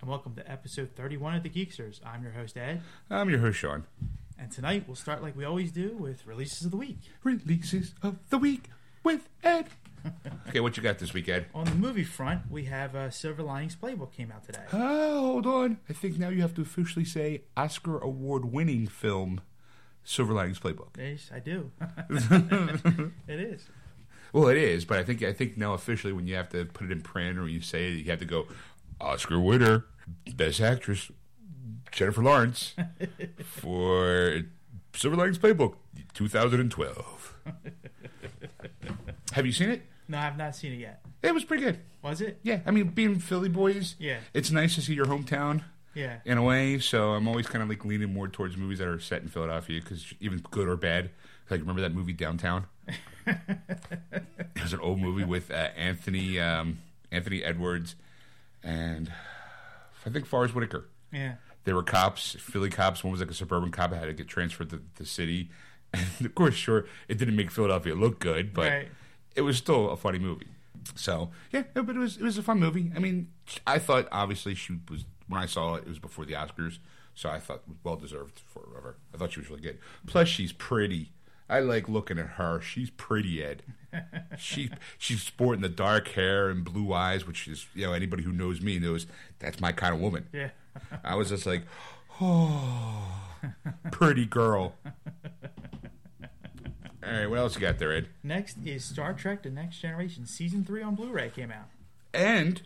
And welcome to episode 31 of the Geeksters. I'm your host, Ed. I'm your host, Sean. And tonight we'll start like we always do with releases of the week. Releases of the week with Ed. okay, what you got this week, Ed? On the movie front, we have uh, Silver Linings Playbook came out today. Oh, hold on. I think now you have to officially say Oscar award winning film Silver Linings Playbook. Yes, I do. it is. Well, it is, but I think I think now officially when you have to put it in print or you say it, you have to go Oscar winner, best actress, Jennifer Lawrence for Silver Linings Playbook, 2012. have you seen it? No, I've not seen it yet. It was pretty good. Was it? Yeah, I mean, being Philly boys, Yeah. it's nice to see your hometown Yeah. in a way. So I'm always kind of like leaning more towards movies that are set in Philadelphia because even good or bad. Like remember that movie Downtown? it was an old movie with uh, Anthony um, Anthony Edwards and I think Forest Whitaker. Yeah. They were cops, Philly cops. One was like a suburban cop that had to get transferred to the city. And of course, sure, it didn't make Philadelphia look good, but Right. it was still a funny movie. So yeah, no, but it was it was a fun movie. I mean, I thought obviously she was when I saw it, it was before the Oscars, so I thought well deserved for whatever. I thought she was really good. Plus, she's pretty. I like looking at her. She's pretty, Ed. she she's sporting the dark hair and blue eyes, which is you know anybody who knows me knows that's my kind of woman. Yeah. I was just like, oh, pretty girl. All right, what else you got there, Ed? Next is Star Trek The Next Generation. Season 3 on Blu ray came out. And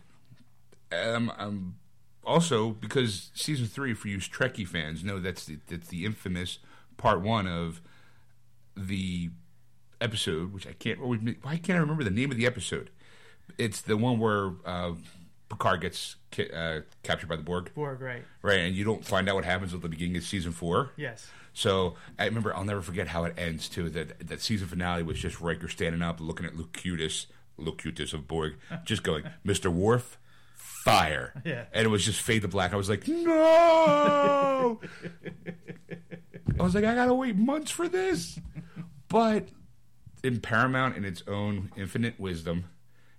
um, um, also because season three for you Trekkie fans know that's the, that's the infamous part one of the episode, which I can't always why can't I remember the name of the episode? It's the one where uh, Picard gets ki- uh, captured by the Borg, Borg, right. right? And you don't find out what happens at the beginning of season four. Yes. So I remember I'll never forget how it ends too. That that season finale was just Riker standing up, looking at Locutus, Locutus of Borg, just going, "Mr. Worf, fire!" Yeah. and it was just fade to black. I was like, "No!" I was like, "I gotta wait months for this," but in Paramount, in its own infinite wisdom,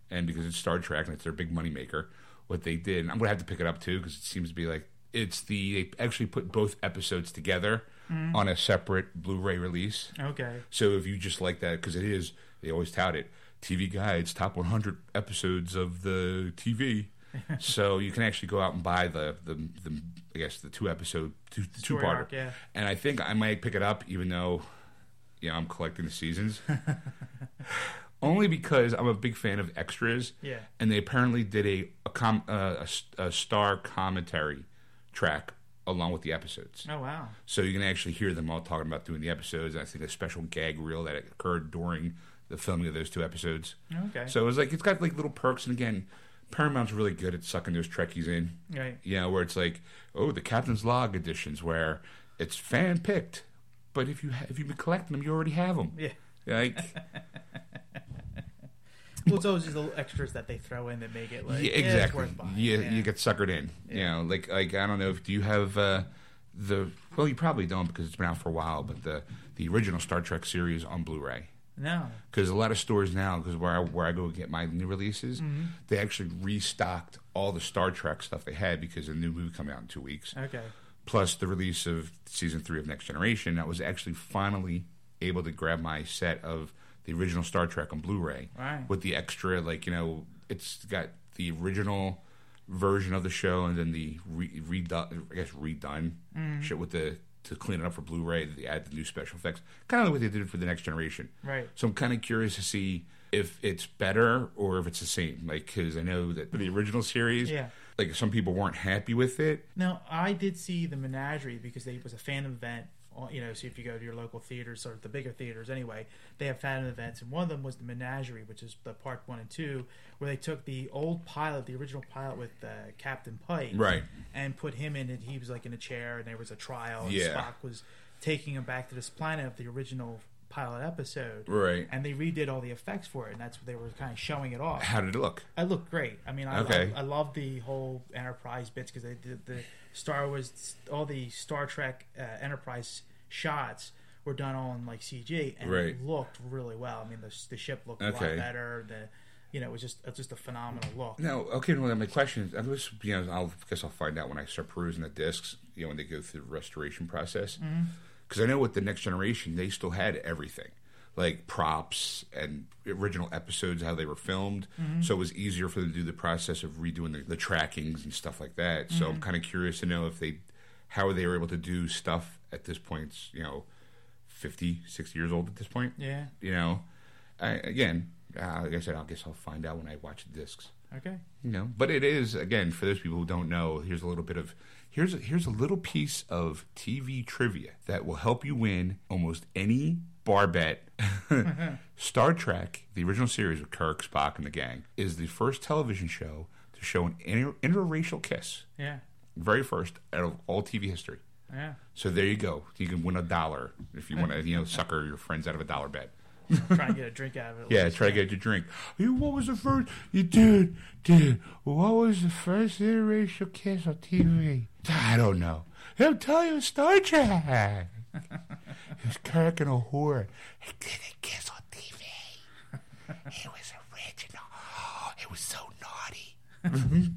and because it's Star Trek and it's their big money maker, what they did, and I'm gonna have to pick it up too because it seems to be like it's the they actually put both episodes together mm-hmm. on a separate Blu-ray release. Okay. So if you just like that, because it is, they always tout it. TV Guide's top 100 episodes of the TV. so you can actually go out and buy the, the, the I guess the two episode two parter. yeah. And I think I might pick it up, even though, you know, I'm collecting the seasons. Only because I'm a big fan of extras. Yeah. And they apparently did a a, com, uh, a, a star commentary track along with the episodes. Oh, wow. So you can actually hear them all talking about doing the episodes. And I think a special gag reel that occurred during the filming of those two episodes. Okay. So it was like it's got like little perks. And again, Paramount's really good at sucking those Trekkies in. Right. You know, where it's like, oh, the Captain's Log editions, where it's fan picked, but if you ha- if you've been collecting them, you already have them. Yeah. Like, Well, it's always just little extras that they throw in that make it like yeah, yeah, exactly. buying. you yeah. you get suckered in. You know, like like I don't know if do you have uh, the well, you probably don't because it's been out for a while, but the the original Star Trek series on Blu-ray. No. because a lot of stores now, because where I, where I go get my new releases, Mm-hmm. they actually restocked all the Star Trek stuff they had because a new movie coming out in two weeks. Okay. Plus the release of season three of Next Generation. I was actually finally able to grab my set of the original Star Trek on Blu-ray Right. with the extra, like you know, it's got the original version of the show and then the re- redone, I guess redone Mm-hmm. shit with the to clean it up for Blu-ray. They add the new special effects, kind of like what they did for the Next Generation. Right. So I'm kind of curious to see if it's better or if it's the same. Like, because I know that the original series, Yeah. like some people weren't happy with it. Now, I did see the Menagerie because they was a fan event uh, You know, so if you go to your local theaters or the bigger theaters, anyway, they have fan events, and one of them was the Menagerie, which is the part one and two, where they took the old pilot, the original pilot with uh, Captain Pike, Right. and put him in it. He was like in a chair, and there was a trial. And Yeah. Spock was taking him back to this planet of the original pilot episode, Right. and they redid all the effects for it, and that's what they were kind of showing it off. How did it look? It looked great. I mean, I Okay. I, I love the whole Enterprise bits because they did the Star Wars, all the Star Trek uh, Enterprise shots were done all in like CG, and Right. it looked really well. I mean, the the ship looked a lot better. The you know, it was just just a phenomenal look. Now, okay, well, my question is, I was, you know, I'll I guess I'll find out when I start perusing the discs, you know, when they go through the restoration process. Mm-hmm. Because I know with the next generation, they still had everything, like props and original episodes, how they were filmed. Mm-hmm. So it was easier for them to do the process of redoing the, the trackings and stuff like that. So I'm mm-hmm. kind of curious to know if they, how they were able to do stuff at this point, you know, 50, 60 years old at this point. Yeah. You know, I, again, uh, like I said, I guess I'll find out when I watch the discs Okay. you know but it is again for those people who don't know here's a little bit of here's a, here's a little piece of tv trivia that will help you win almost any bar bet star trek the original series with kirk spock and the gang is the first television show to show an inter- interracial kiss Yeah. very first out of all tv history Yeah. so there you go you can win a dollar if you want to you know sucker your friends out of a dollar bet Try and get a drink out of it. yeah, try to get a drink. You, what was the first? You dude, dude. What was the first interracial kiss on TV? I don't know. He'll tell you Star Trek. He was Kirk and a whore. He didn't kiss on TV. It was original. It was so naughty.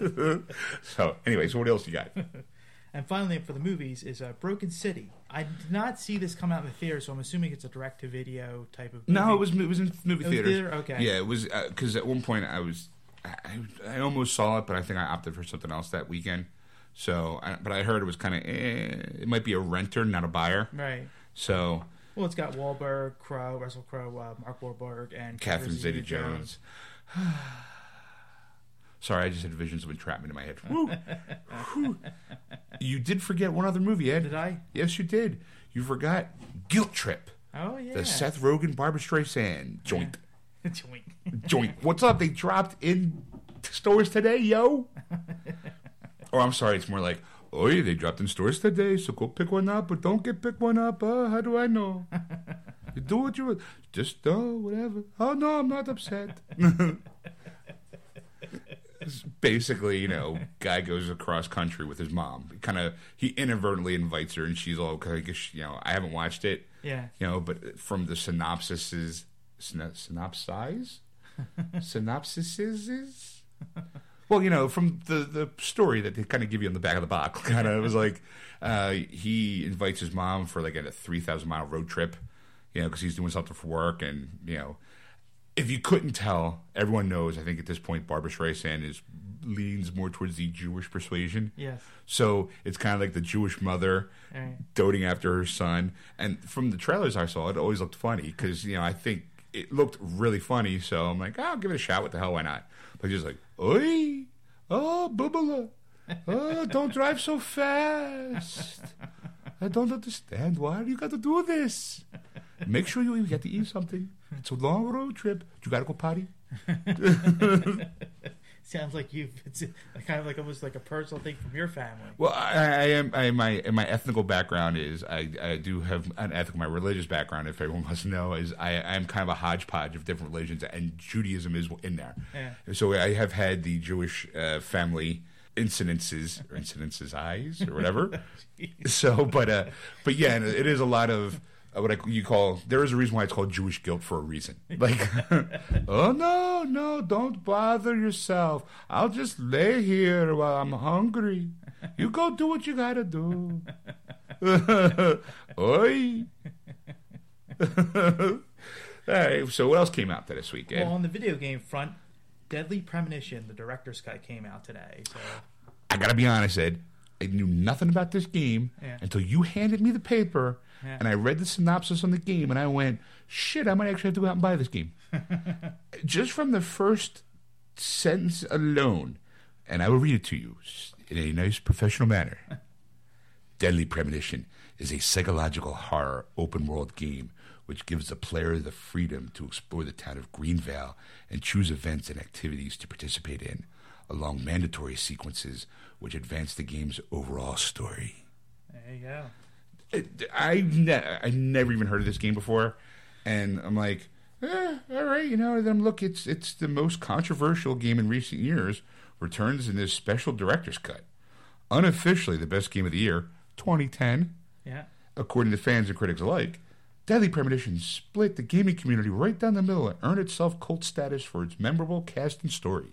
so, anyway, so what else you got? And finally, for the movies, is uh, Broken City. I did not see this come out in the theater, so I'm assuming it's a direct-to-video type of. No, it was it was in movie It was theaters. theater? Okay. Yeah, it was because at one point I was I, I almost saw it, but I think I opted for something else that weekend. So, I, but I heard it was kind of eh, it might be a renter, not a buyer. right. So, Well, it's got Wahlberg, Crow, Russell Crowe, uh, Mark Wahlberg, and Catherine Zeta Zeta-Jones. Sorry, I just had visions of entrapment in my head. Whew. Whew. you did forget one other movie, Ed. Did I? Yes, you did. You forgot Guilt Trip, Oh yeah. the Seth Rogen, Barbra Streisand joint. Joink. joint. What's up? They dropped in stores today, yo. or I'm sorry, it's more like, oh yeah, they dropped in stores today, so go pick one up, but don't get pick one up. Uh, how do I know? you do what you want. Just uh, whatever. Oh no, I'm not upset. It's Basically, you know, guy goes across country with his mom. Kind of, he inadvertently invites her, and she's all, I guess, you know, I haven't watched it, Yeah. you know, but from the synopsis is syno- synopsize, synopsises. Well, you know, from the the story that they kind of give you on the back of the box, kind of it was like uh, he invites his mom for like a three thousand mile road trip, you know, because he's doing something for work, and you know, if you couldn't tell, everyone knows. I think at this point, Barbra Streisand is leans more towards the Jewish persuasion. Yes. So it's kind of like the Jewish mother right. doting after her son. And from the trailers I saw, it always looked funny because you know I think it looked really funny. So I'm like, oh, I'll give it a shot. What the hell? Why not? But just like, oi, oh, bubala, oh, don't drive so fast. I don't understand. Why do you got to do this? Make sure you get to eat something. It's a long road trip. You got to go potty. Sounds like you. It's kind of like almost like a personal thing from your family. Well, I, I am. I, my my ethnical background is I, I do have an ethical. My religious background, if everyone wants to know, is I I am kind of a hodgepodge of different religions, and Judaism is in there. Yeah. So I have had the Jewish uh, family incidences or incidences eyes or whatever. so, but uh, but yeah, it is a lot of. Uh, What I, you call there is a reason why it's called Jewish guilt for a reason. Like, oh no, no, don't bother yourself. I'll just lay here while I'm hungry. You go do what you gotta do. Oi. All right. So what else came out this week? Ed? Well, on the video game front, Deadly Premonition, the director's cut, came out today. So I gotta be honest, Ed. I knew nothing about this game Yeah. until you handed me the paper, Yeah. and I read the synopsis on the game, and I went, "Shit, I might actually have to go out and buy this game." Just from the first sentence alone, and I will read it to you in a nice professional manner. Deadly Premonition is a psychological horror open world game which gives the player the freedom to explore the town of Greenvale and choose events and activities to participate in, along mandatory sequences which advance the game's overall story. There you go. It, I ne- I never even heard of this game before, and I'm like, eh, all right, you know. And then look, it's it's the most controversial game in recent years. Returns in this special director's cut, unofficially the best game of the year, 2010, Yeah. according to fans and critics alike. Deadly Premonition split the gaming community right down the middle and earned itself cult status for its memorable cast and story.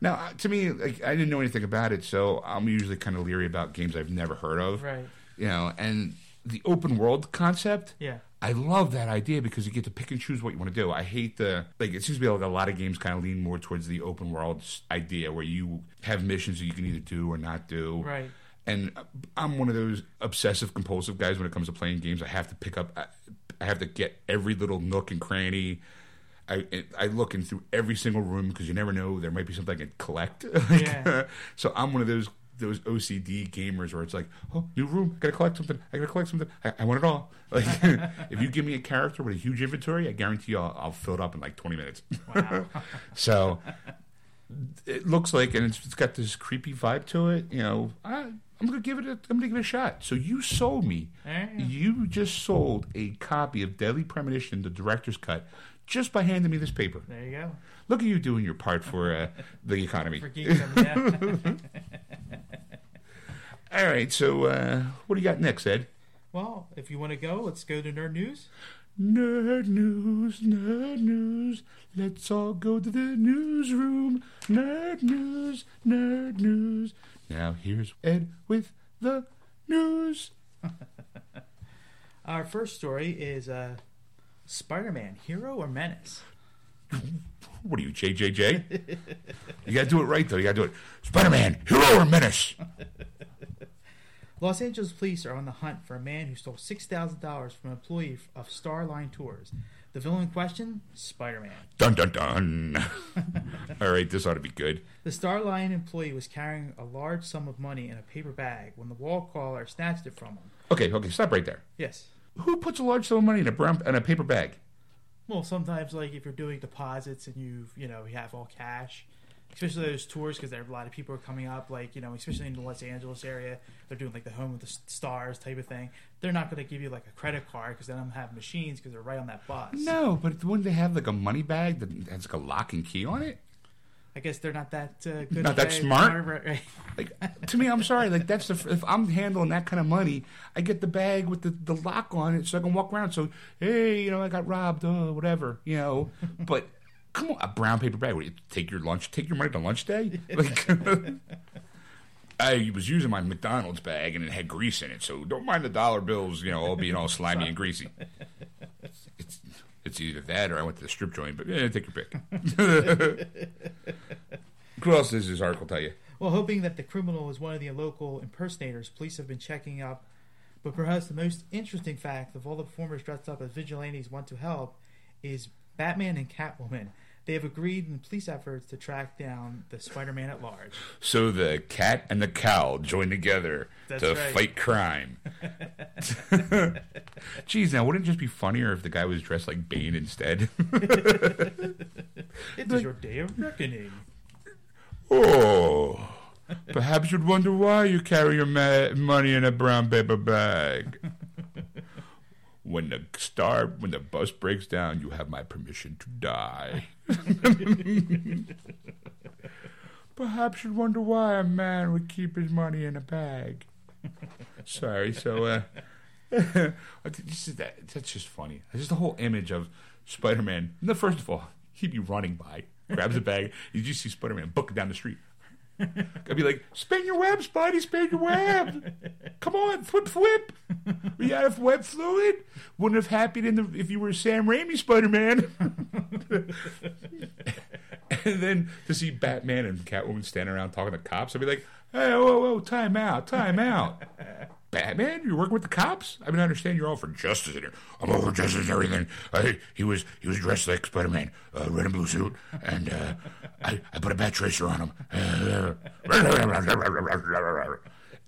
Now, uh, to me, like I didn't know anything about it, so I'm usually kind of leery about games I've never heard of Right. You know, and the open world concept. Yeah. I love that idea because you get to pick and choose what you want to do. I hate the like. It seems to be like a lot of games kind of lean more towards the open world idea where you have missions that you can either do or not do. Right. And uh, I'm one of those obsessive compulsive guys when it comes to playing games. I have to pick up. I- I have to get every little nook and cranny. I I look in through every single room because you never know there might be something I can collect. Like, Yeah. so I'm one of those those OCD gamers where it's like, oh, new room, I gotta collect something. I gotta collect something. I, I want it all. Like, if you give me a character with a huge inventory, I guarantee you I'll, I'll fill it up in like 20 minutes. Wow. so it looks like, and it's, it's got this creepy vibe to it. You know, I, I'm gonna give it. A, I'm gonna give it a shot. So you sold me. Yeah. You just sold a copy of Deadly Premonition, the director's cut, just by handing me this paper. there you go. Look at you doing your part for uh, the economy. For yeah. All right, so uh, what do you got next, Ed? well, if you want to go, let's go to nerd news. Nerd news, nerd news. Let's all go to the newsroom. Nerd news, nerd news. Now here's Ed with the news. Our first story is uh, Spider-Man: Hero or Menace. What are you, JJJ? you gotta do it right though. You gotta do it. Spider-Man, hero or menace? Los Angeles police are on the hunt for a man who stole six thousand dollars from an employee of Starline Tours. The villain in question: Spider-Man. Dun dun dun. all right, this ought to be good. The Starline employee was carrying a large sum of money in a paper bag when the wall caller snatched it from him. Okay, okay, stop right there. Yes. Who puts a large sum of money in a brown in a paper bag? Well, sometimes like if you're doing deposits and you you know you have all cash, especially those tours because there are a lot of people are coming up. Like you know, especially in the Los Angeles area, they're doing like the home of the stars type of thing. They're not going to give you like a credit card because they don't have machines because they're right on that bus. No, but wouldn't they have like a money bag that has like a lock and key on it? I guess they're not that uh, good. Not that smart? right, right. Like to me, I'm sorry. Like that's the if I'm handling that kind of money, I get the bag with the, the lock on it so I can walk around. So hey, you know, I got robbed, uh, whatever, you know. But come on, a brown paper bag. What, you take your lunch, take your money to lunch day. Like I was using my McDonald's bag and it had grease in it, so don't mind the dollar bills, you know, all being all slimy and greasy. It's it's either that or I went to the strip joint, but yeah, take your pick. Who else does this article tell you? Well, hoping that the criminal is one of the local impersonators, police have been checking up. But perhaps the most interesting fact of all the performers dressed up as vigilantes want to help is Batman and Catwoman. They have agreed in police efforts to track down the Spider-Man at large. So the cat and the cow join together That's to right. fight crime. Geez, now wouldn't it just be funnier if the guy was dressed like Bane instead? It is your day of reckoning. oh, perhaps you'd wonder why you carry your ma- money in a brown paper bag. When the star, when the bus breaks down, you have my permission to die. Perhaps you'd wonder why a man would keep his money in a bag. Sorry, so uh, this is that, that's just funny. Just the whole image of Spider-Man. No, first of all, he'd be running by, grabs a bag, you just see Spider-Man booking down the street. I'd be like, spin your web, Spidey, spin your web. Come on, flip, flip. We out of web fluid. Wouldn't have happened in the if you were Sam Raimi Spider-Man. and then to see Batman and Catwoman standing around talking to cops, I'd be like, hey, whoa, whoa, time out, time out. Batman, you're working with the cops? I mean, I understand you're all for justice in here. I'm all for justice and everything. I, he was he was dressed like Spider-Man, uh, red and blue suit, and uh, I, I put a bat tracer on him.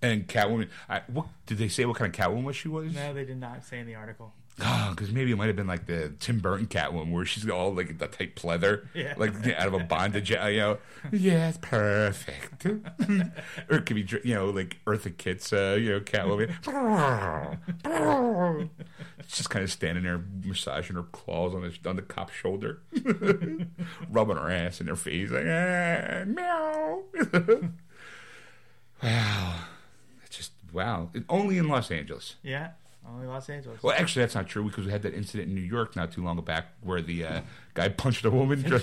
And Catwoman, I, what did they say? What kind of Catwoman she was? No, they did not say in the article. Oh, because maybe it might have been like the Tim Burton cat one where she's all like the tight pleather, Yeah. like out of a bondage, you know. Yeah, it's perfect. or it could be, you know, like Eartha Kitt's, uh, you know, Catwoman. Just kind of standing there, massaging her claws on the on the cop's shoulder, rubbing her ass in their face, like ah, meow. wow, it's just wow. Only in Los Angeles. Yeah, only Los Angeles. Well, actually, that's not true because we had that incident in New York not too long back where the uh, guy punched a woman.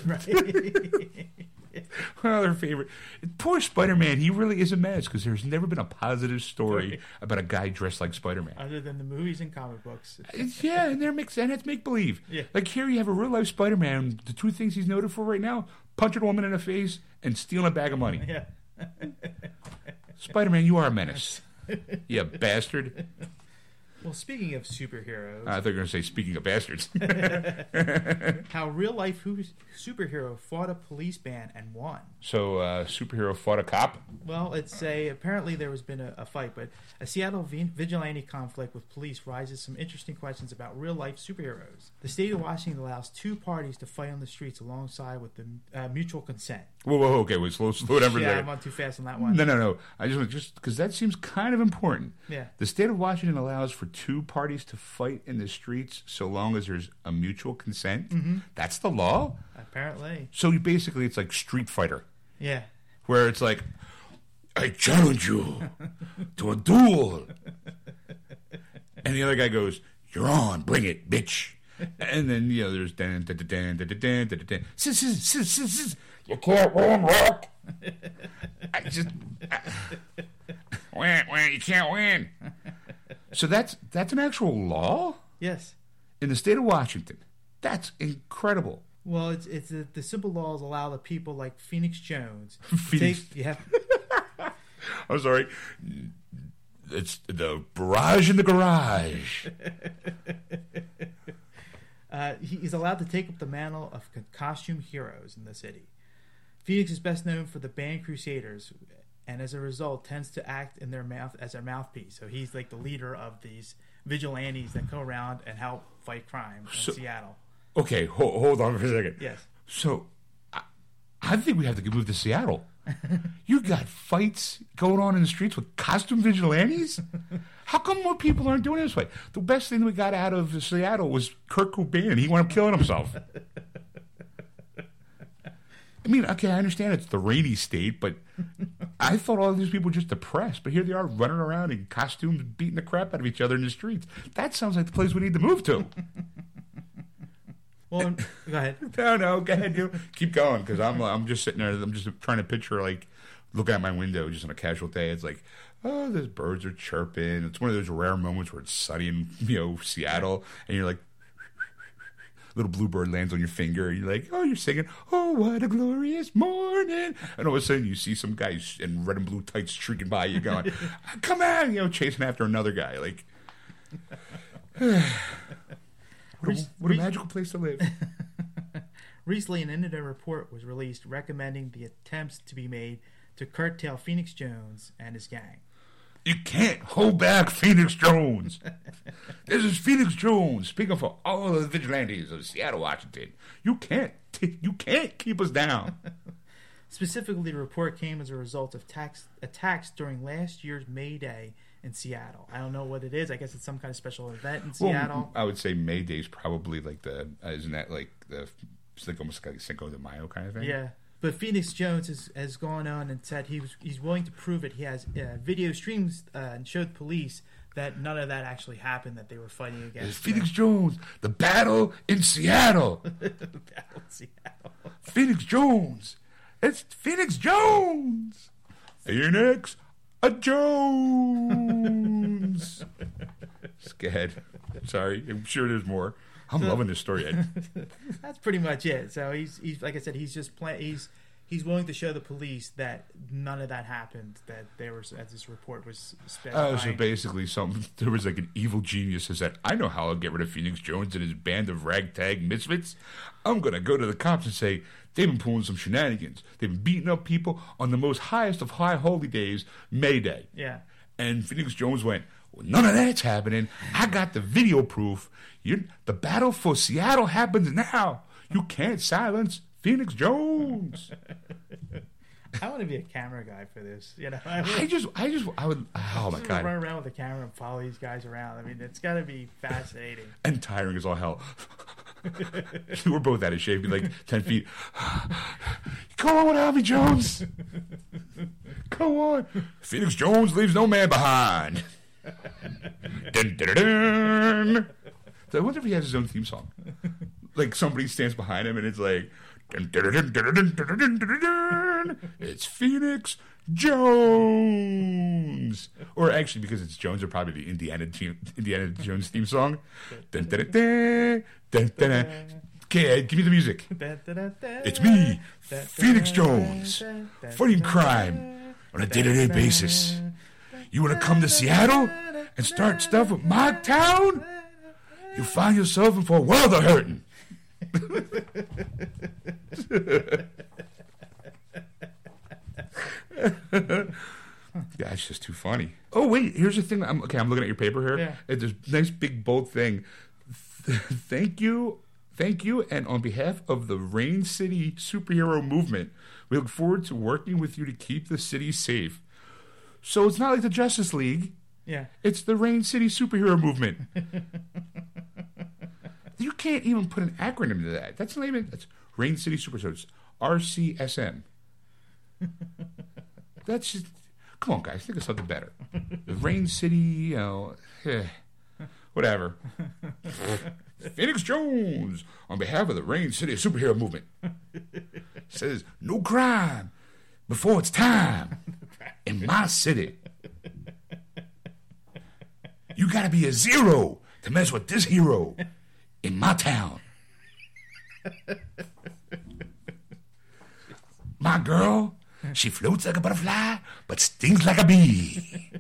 Well, their favorite. Poor Spider Man. He really is a mess because there's never been a positive story about a guy dressed like Spider Man. Other than the movies and comic books. It's, yeah, and they're mix and it's make believe. Yeah. Like here, you have a real life Spider Man. The two things he's noted for right now: punching a woman in the face and stealing a bag of money. Yeah. Spider Man, you are a menace. you bastard. Well, speaking of superheroes, I thought you were going to say, speaking of bastards. how real life who superhero fought a police ban and won. so, uh, superhero fought a cop. Well, it's a apparently there has been a, a fight, but a Seattle vi- vigilante conflict with police raises some interesting questions about real life superheroes. The state of Washington allows two parties to fight on the streets alongside with the uh, mutual consent. Whoa, whoa, okay, wait, slow, slow down for a yeah, second. I'm on too fast on that one. No, no, no. I just want just because that seems kind of important. Yeah. The state of Washington allows for two parties to fight in the streets so long as there's a mutual consent. Mm-hmm. That's the law. Apparently, So you basically, it's like Street Fighter, yeah. where it's like, I challenge you to a duel, and the other guy goes, "You're on, bring it, bitch." And then you know there's dan dan dan dan dan dan dan You can't win, Rock. I just win, win. You can't win. So that's that's an actual law Yes. in the state of Washington. That's incredible. Well, it's it's the, the simple laws allow the people like Phoenix Jones. Phoenix- Take, yeah. I'm sorry. It's the barrage in the garage. Uh, he is allowed to take up the mantle of costume heroes in the city. Phoenix is best known for the band Crusaders, and as a result, tends to act in their mouth as their mouthpiece. So he's like the leader of these vigilantes that go around and help fight crime in So- Seattle. Okay, ho- hold on for a second. Yes. So, I, I think we have to move to Seattle. you got fights going on in the streets with costume vigilantes? How come more people aren't doing it this way? The best thing we got out of Seattle was Kurt Cobain. He wound up killing himself. I mean, okay, I understand it's the rainy state, but I thought all these people were just depressed. But here they are running around in costumes, beating the crap out of each other in the streets. That sounds like the place we need to move to. Well, go ahead. No, no, go ahead, you keep going because I'm I'm just sitting there. I'm just trying to picture like looking out my window just on a casual day. It's like, oh, those birds are chirping. It's one of those rare moments where it's sunny in you know Seattle, and you're like. Little bluebird lands on your finger, and you're like, "Oh, you're singing, oh, what a glorious morning!" And all of a sudden, you see some guys in red and blue tights streaking by you, going, "Come on!" You know, chasing after another guy. Like, what, a, what a magical place to live. Recently, an internet report was released recommending the attempts to be made to curtail Phoenix Jones and his gang. You can't hold back Phoenix Jones. this is Phoenix Jones speaking for all of the vigilantes of Seattle, Washington. You can't, t- you can't keep us down. Specifically, the report came as a result of tax attacks during last year's May Day in Seattle. I don't know what it is. I guess it's some kind of special event in Seattle. I would say May Day is probably like the uh, isn't that like the it's like almost like Cinco de Mayo kind of thing. yeah. But Phoenix Jones has, has gone on and said he was he's willing to prove it. He has uh, video streams uh, and showed police that none of that actually happened. That they were fighting It's against Phoenix Jones, the battle in Seattle. the battle in Seattle. Phoenix Jones. It's Phoenix Jones. Phoenix a Jones. Scared. Sorry, I'm sure there's more. I'm loving this story. Ed. That's pretty much it. So he's he's like I said, he's just playing. he's he's willing to show the police that none of that happened. That there was as this report was specifying. Oh, uh, so basically, some there was like an evil genius who said, "I know how I'll get rid of Phoenix Jones and his band of ragtag misfits. I'm gonna go to the cops and say they've been pulling some shenanigans. They've been beating up people on the most highest of high holy days, May Day." yeah. And Phoenix Jones went, well, none of that's happening. I got the video proof. You, the battle for Seattle happens now. You can't silence Phoenix Jones. I want to be a camera guy for this. You know, I, I just, I just, I would. Oh my god! run around with a camera and follow these guys around. I mean, it's got to be fascinating. And tiring as all hell. We're both out of shape, like ten feet. Come on, Alvy Jones. Come on. Phoenix Jones leaves no man behind dun, dun, dun, so I wonder if he has his own theme song. Like somebody stands behind him and it's like, it's Phoenix Jones. Or actually, because it's Jones, or probably the Indiana, Indiana Jones theme song. Dun, dun, dun, dun, dun, give me the music. It's me, Phoenix Jones, fighting crime on a day to day basis. You want to come to Seattle and start stuff with my town? You find yourself in for a world of hurting. Yeah, it's just too funny. Oh wait, here's the thing. I'm okay. I'm looking at your paper here. Yeah. It's this nice big bold thing. thank you, thank you, and on behalf of the Rain City superhero movement, we look forward to working with you to keep the city safe. So it's not like the Justice League. Yeah. It's the Rain City superhero movement. you can't even put an acronym to that. That's not even. That's Rain City Superheroes. RCSM. That's just. Come on, guys. Think of something better. The Rain City, you know. eh, whatever. Phoenix Jones, on behalf of the Rain City superhero movement, says no crime before it's time in my city. You gotta be a zero to mess with this hero in my town. My girl, she floats like a butterfly, but stings like a bee.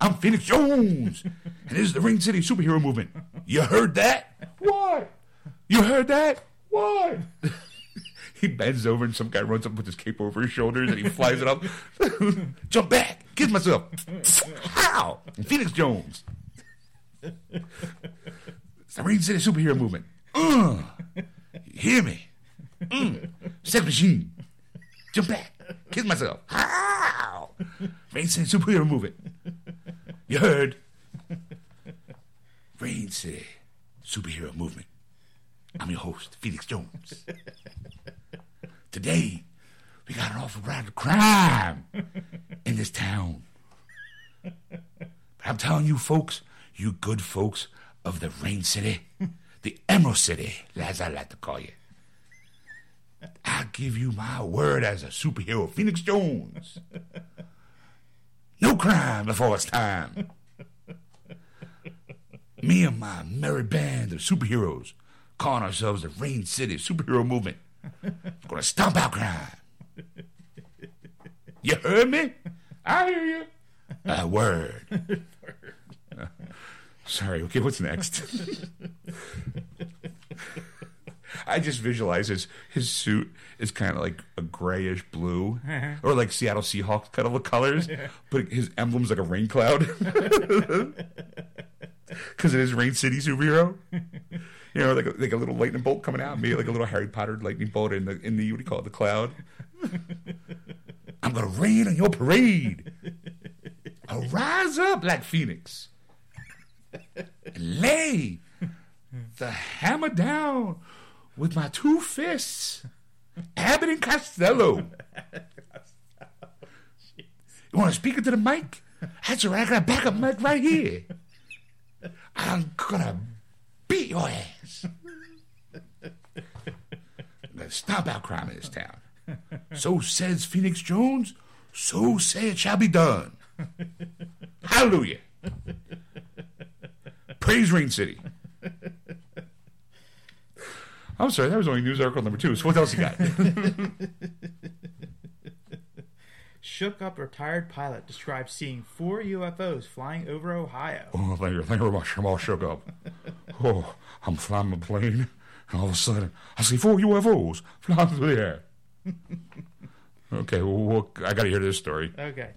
I'm Phoenix Jones, and this is the Ring City superhero movement. You heard that? What? You heard that? What? He bends over and some guy runs up with his cape over his shoulders and he flies it up. Jump back, kiss myself. How? Phoenix Jones. It's the Ring City superhero movement. Uh, hear me? Mm. Sex machine. Jump back, kiss myself. How? Rain City superhero movement. You heard? Rain City superhero movement. I'm your host, Felix Jones. Today, we got an awful round of crime in this town. But I'm telling you, folks, you good folks of the Rain City, the Emerald City, as I like to call you. I give you my word as a superhero, Phoenix Jones. No crime before it's time. Me and my merry band of superheroes, calling ourselves the Rain City Superhero Movement, gonna stomp out crime. You heard me? I hear you. A word. Sorry. Okay, what's next? I just visualize his his suit is kind of like a grayish blue, uh-huh. or like Seattle Seahawks kind of colors, but his emblem's like a rain cloud because it is Rain City superhero. You know, like a, like a little lightning bolt coming out, maybe like a little Harry Potter lightning bolt in the in the what do you call it, the cloud. I'm gonna rain on your parade. I'll rise up like Phoenix lay the hammer down with my two fists. Abbott and Costello. You want to speak into the mic? That's right. I got a backup mic right here. I'm gonna beat your ass. I'm gonna stomp out crime in this town. So says Phoenix Jones. So say it shall be done. Hallelujah. Praise Rain City. I'm sorry, that was only news article number two. So what else you got? Shook up retired pilot describes seeing four UFOs flying over Ohio. oh, thank you, thank you very much. I'm all shook up. Oh, I'm flying my plane, and all of a sudden, I see four UFOs flying through the air. Okay, well, well I got to hear this story. Okay.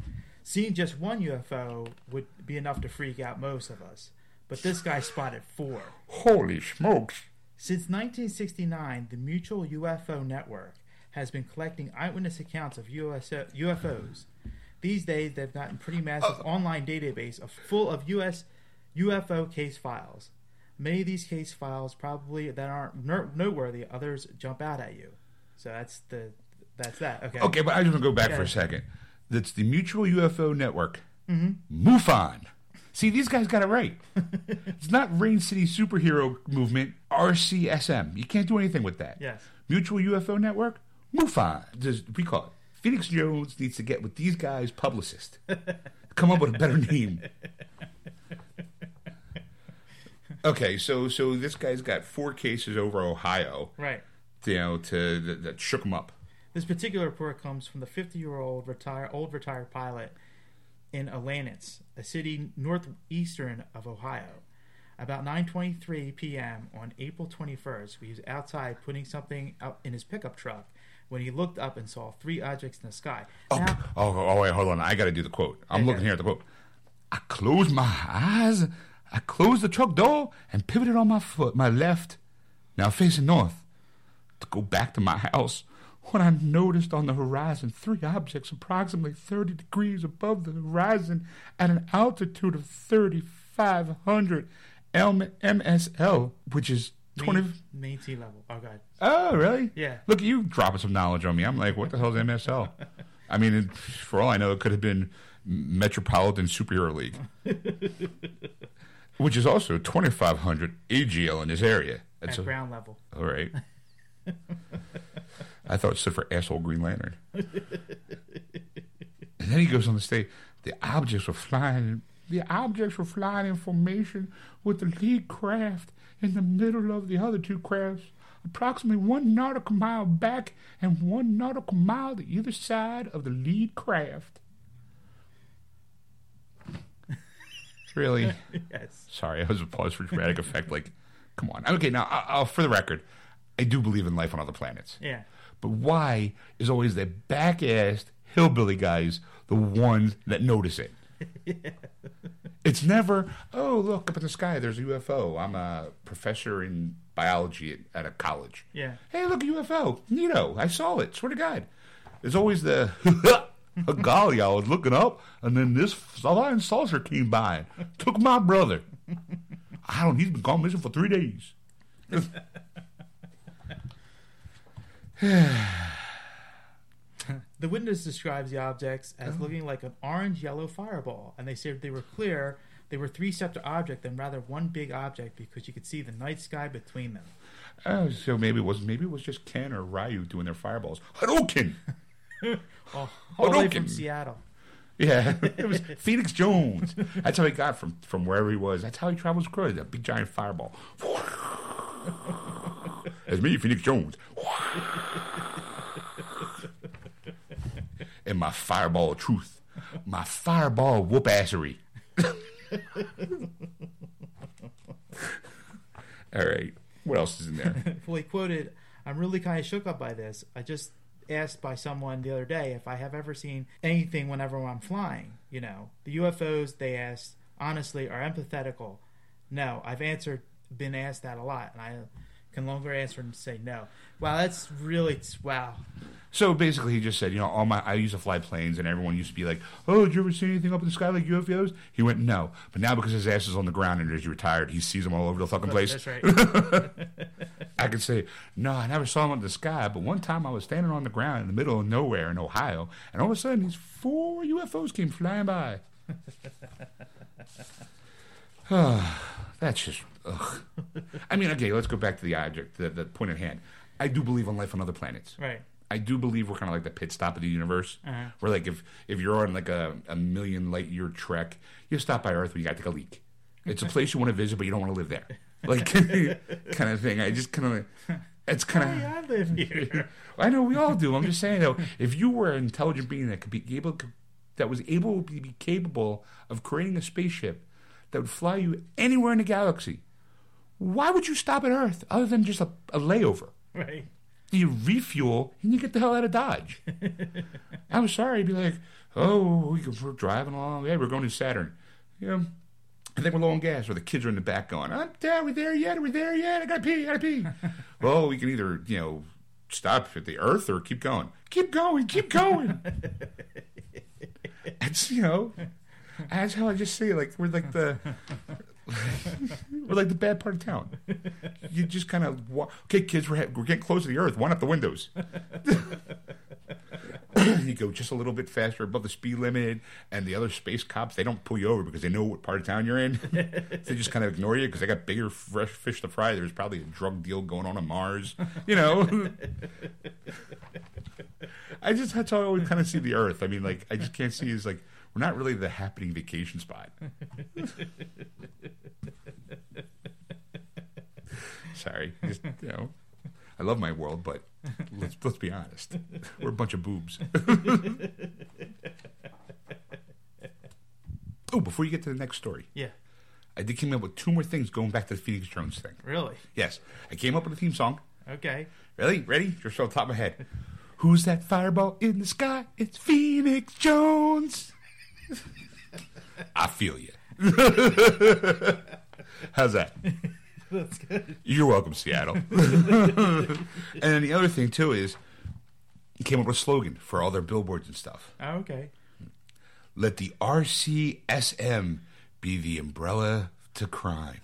Seeing just one UFO would be enough to freak out most of us, but this guy spotted four. Holy smokes! Since 1969, the Mutual UFO Network has been collecting eyewitness accounts of US, UFOs. These days, they've gotten pretty massive uh. online database of full of US UFO case files. Many of these case files probably that aren't ner- noteworthy, others jump out at you. So that's the that's that. Okay. Okay, but I just want to go back for a second. That's the Mutual UFO Network. Mm-hmm. MUFON. See, these guys got it right. it's not Rain City Superhero Movement, RCSM. You can't do anything with that. Yes. Mutual UFO Network, MUFON. Just, we call it. Phoenix Jones needs to get with these guys' publicist. Come up with a better name. Okay, so so this guy's got four cases over Ohio, Right. you know, to that, that shook him up. This particular report comes from the 50-year-old retired old retired pilot in Alanitz, a city northeastern of Ohio. About 9:23 p.m. on April 21st, he was outside putting something out in his pickup truck when he looked up and saw three objects in the sky. Oh, Now, oh, oh, wait, hold on. I got to do the quote. I'm Okay. looking here at the quote. I closed my eyes. I closed the truck door and pivoted on my foot, my left, now facing north, to go back to my house. When I noticed on the horizon three objects approximately 30 degrees above the horizon at an altitude of 3,500 M- MSL, which is 20. main, main sea level. Oh god. Oh, really? Yeah. Look you dropping some knowledge on me. I'm like, what the hell is MSL? I mean, it, for all I know, it could have been Metropolitan Superhero League, which is also 2,500 AGL in this area. That's At a, ground level. all right. I thought it stood for asshole Green Lantern. and then he goes on to say, the objects were flying. The objects were flying in formation with the lead craft in the middle of the other two crafts, approximately one nautical mile back and one nautical mile to either side of the lead craft. Really? Yes. Sorry, I was a pause for dramatic effect. Like, come on. Okay, now, I, I'll, for the record, I do believe in life on other planets. Yeah. But why is always the back-assed hillbilly guys the ones that notice it? yeah. It's never, oh, look up in the sky, there's a UFO. I'm a professor in biology at, at a college. Yeah. Hey, look, a UFO. Neato. I saw it. Swear to God. There's always the, golly, I was looking up, and then this flying saucer came by, took my brother. I don't, he's been gone missing for three days. The witness describes the objects as uh-huh. looking like an orange yellow fireball, and they said they were clear. They were three separate objects and rather one big object because you could see the night sky between them. Oh, so maybe it was maybe it was just Ken or Ryu doing their fireballs. Hadouken. All, all the way from Seattle. Yeah, it was Phoenix Jones. That's how he got from from wherever he was. That's how he travels across that big giant fireball. It's me, Phoenix Jones. and my fireball of truth, my fireball whoop assery. All right, what else is in there? Well, he quoted, I'm really kind of shook up by this. I just asked by someone the other day if I have ever seen anything whenever I'm flying. You know, the UFOs, they asked, honestly, are empathetical. No, I've answered, been asked that a lot, and I can longer answer and say no. Wow, that's really, wow. So basically, he just said, you know, all my I used to fly planes, and everyone used to be like, "Oh, did you ever see anything up in the sky like UFOs?" He went, "No," but now because his ass is on the ground and he's retired, he sees them all over the fucking place. That's right. I could say, "No, I never saw them in the sky, but one time I was standing on the ground in the middle of nowhere in Ohio, and all of a sudden these four UFOs came flying by." That's just, ugh. I mean, okay, let's go back to the object, the, the point at hand. I do believe in life on other planets. right. I do believe we're kind of like the pit stop of the universe. Uh-huh. Where like if if you're on like a, a million light year trek, you stop by Earth when you got to take a leak. It's a place you want to visit, but you don't want to live there. Like kind of thing. I just kind of it's kind Hey, of. I live here. I know we all do. I'm just saying though, if you were an intelligent being that could be able that was able to be capable of creating a spaceship that would fly you anywhere in the galaxy, why would you stop at Earth other than just a, a layover? right. you refuel and you get the hell out of Dodge. I'm sorry, be like, Oh, we can, we're driving along. Yeah, we're going to Saturn. Yeah. I think we're low on gas, or the kids are in the back going, "I'm. Are we there yet? Are we there yet? I gotta pee. I gotta pee." well, we can either you know stop at the Earth or keep going. Keep going. Keep going. it's you know, that's how I just say. Like we're like the we're like the bad part of town. You just kind of wa- okay, kids. We're, we're getting close to the Earth. One up the windows. you go just a little bit faster above the speed limit, and the other space cops they don't pull you over because they know what part of town you're in. they just kind of ignore you because they got bigger fresh fish to fry. There's probably a drug deal going on on Mars, you know. I just that's how I always kind of see the Earth. I mean, like I just can't see is like we're not really the happening vacation spot. Sorry, just, you know, I love my world, but let's let's be honest, we're a bunch of boobs. oh, before you get to the next story, Yeah. I did came up with two more things going back to the Phoenix Jones thing. Really? Yes, I came up with a theme song. Okay. Really? Ready? Just on top of my head. Who's that fireball in the sky? It's Phoenix Jones. I feel you. How's that? That's good. You're welcome, Seattle. and then the other thing too is, he came up with a slogan for all their billboards and stuff. Oh, okay. Let the RCSM be the umbrella to crime.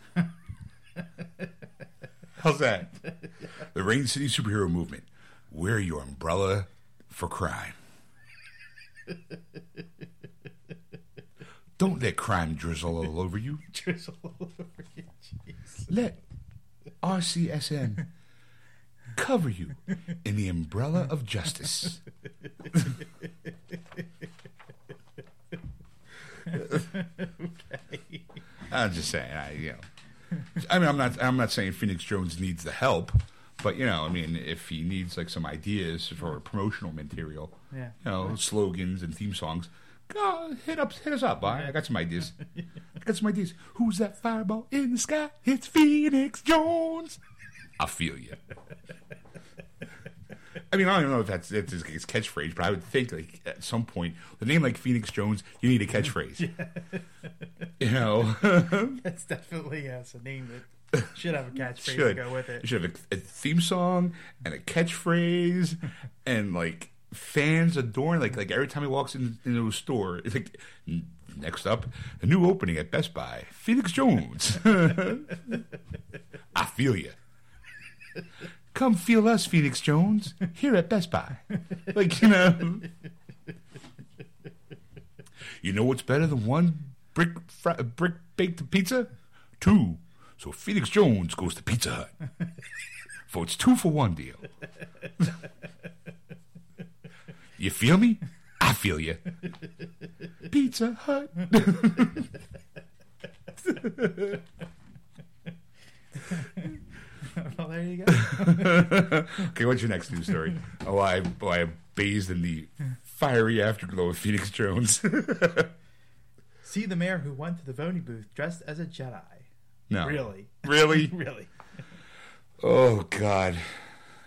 How's that? The Rain City superhero movement. We're your umbrella for crime. Don't let crime drizzle all over you. Drizzle all over you. Jeez. Let RCSM cover you in the umbrella of justice. Okay. I'm just saying, I you know, I mean, I'm not, I'm not saying Phoenix Jones needs the help, but you know, I mean, if he needs like some ideas for promotional material, Yeah. you know, slogans and theme songs, go hit up, hit us up. I, I got some ideas. I got some ideas. Who's that fireball in the sky? It's Phoenix Jones. I feel you. I mean, I don't even know if that's, that's his, his catchphrase, but I would think like at some point, the name like Phoenix Jones, you need a catchphrase. You know, That's definitely yes, a name that should have a catchphrase to go with You it. should have a, a theme song and a catchphrase, and like fans adoring. Like like every time he walks in, into a store, it's like next up, a new opening at Best Buy, Phoenix Jones. I feel you. Come feel us, Phoenix Jones, here at Best Buy. Like you know, you know what's better than one brick fri- brick baked pizza? Two. So Phoenix Jones goes to Pizza Hut for its two for one deal. you feel me? I feel you. Pizza Hut. well, there you go. okay, what's your next news story? Oh, I, oh, I bathed in the fiery afterglow of Phoenix Jones. See the mayor who went to the voting booth dressed as a Jedi. no, Really? really. Really? Oh God,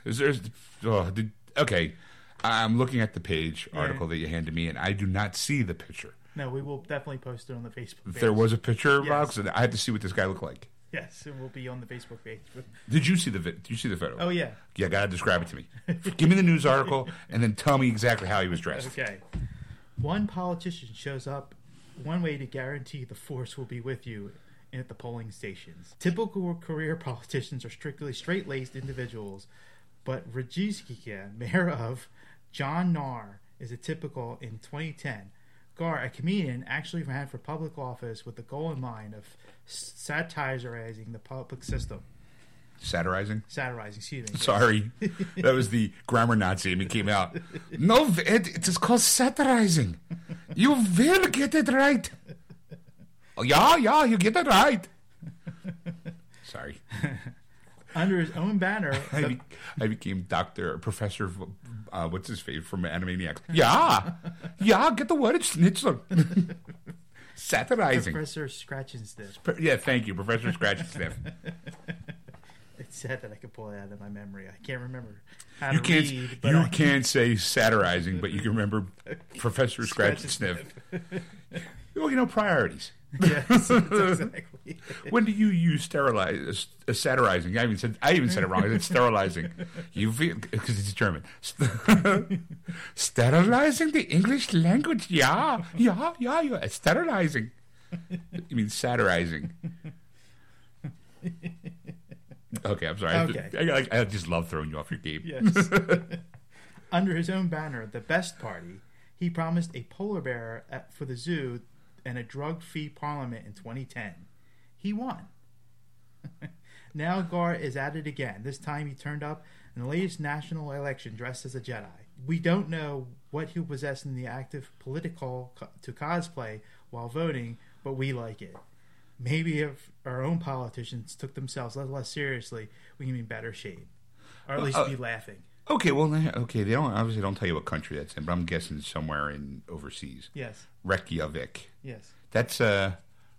is there? Oh, did, okay, I'm looking at the page article that you handed me, and I do not see the picture. No, we will definitely post it on the Facebook page. There was a picture, Yes. Rox, and I had to see what this guy looked like. Yes, it will be on the Facebook page. Did you see the Did you see the photo? oh, yeah. Yeah, gotta describe it to me. Give me the news article, and then tell me exactly how he was dressed. Okay. One politician shows up one way to guarantee the force will be with you at the polling stations. Typical career politicians are strictly straight laced individuals, but Rajiskian, mayor of Jon Gnarr, is a typical in 2010. Gar, a comedian, actually ran for public office with the goal in mind of satirizing the public system. Satirizing. Satirizing, excuse me. Sorry, that was the grammar Nazi, and it came out. No, it, it is called satirizing. You will get it right. Oh, yeah, yeah, you get it right. Sorry, Under his own banner, I, be, I became Doctor Professor. Uh, what's his face from Animaniacs? Yeah, yeah, get the word schnitzel. Satirizing. Professor Scratch and Sniff. Yeah, thank you, Professor Scratch and Sniff. it's sad that I could pull it out of my memory. I can't remember how You to can't. read. You I, can't say satirizing, but you can remember Professor Scratch, Scratch and and Sniff. Well, you know priorities. yes, exactly. When do you use sterilize, uh, satirizing? I even said I even said it wrong. I said sterilizing. You because it's German. sterilizing the English language. Yeah, yeah, yeah. yeah. Sterilizing. You mean satirizing? Okay, I'm sorry. Okay. I, I, I just love throwing you off your game. Yes. Under his own banner, the Best Party, he promised a polar bear at, for the zoo and a drug-free parliament in 2010. He won. now Gar is at it again. This time he turned up in the latest national election dressed as a Jedi. We don't know what he'll possess in the active political co- to cosplay while voting, but we like it. Maybe if our own politicians took themselves a little less seriously, we can be in better shape. Or at least uh, be laughing. Okay, well, okay. They don't obviously don't tell you what country that's in, but I'm guessing somewhere in overseas. Yes. Reykjavik. Yes. That's uh,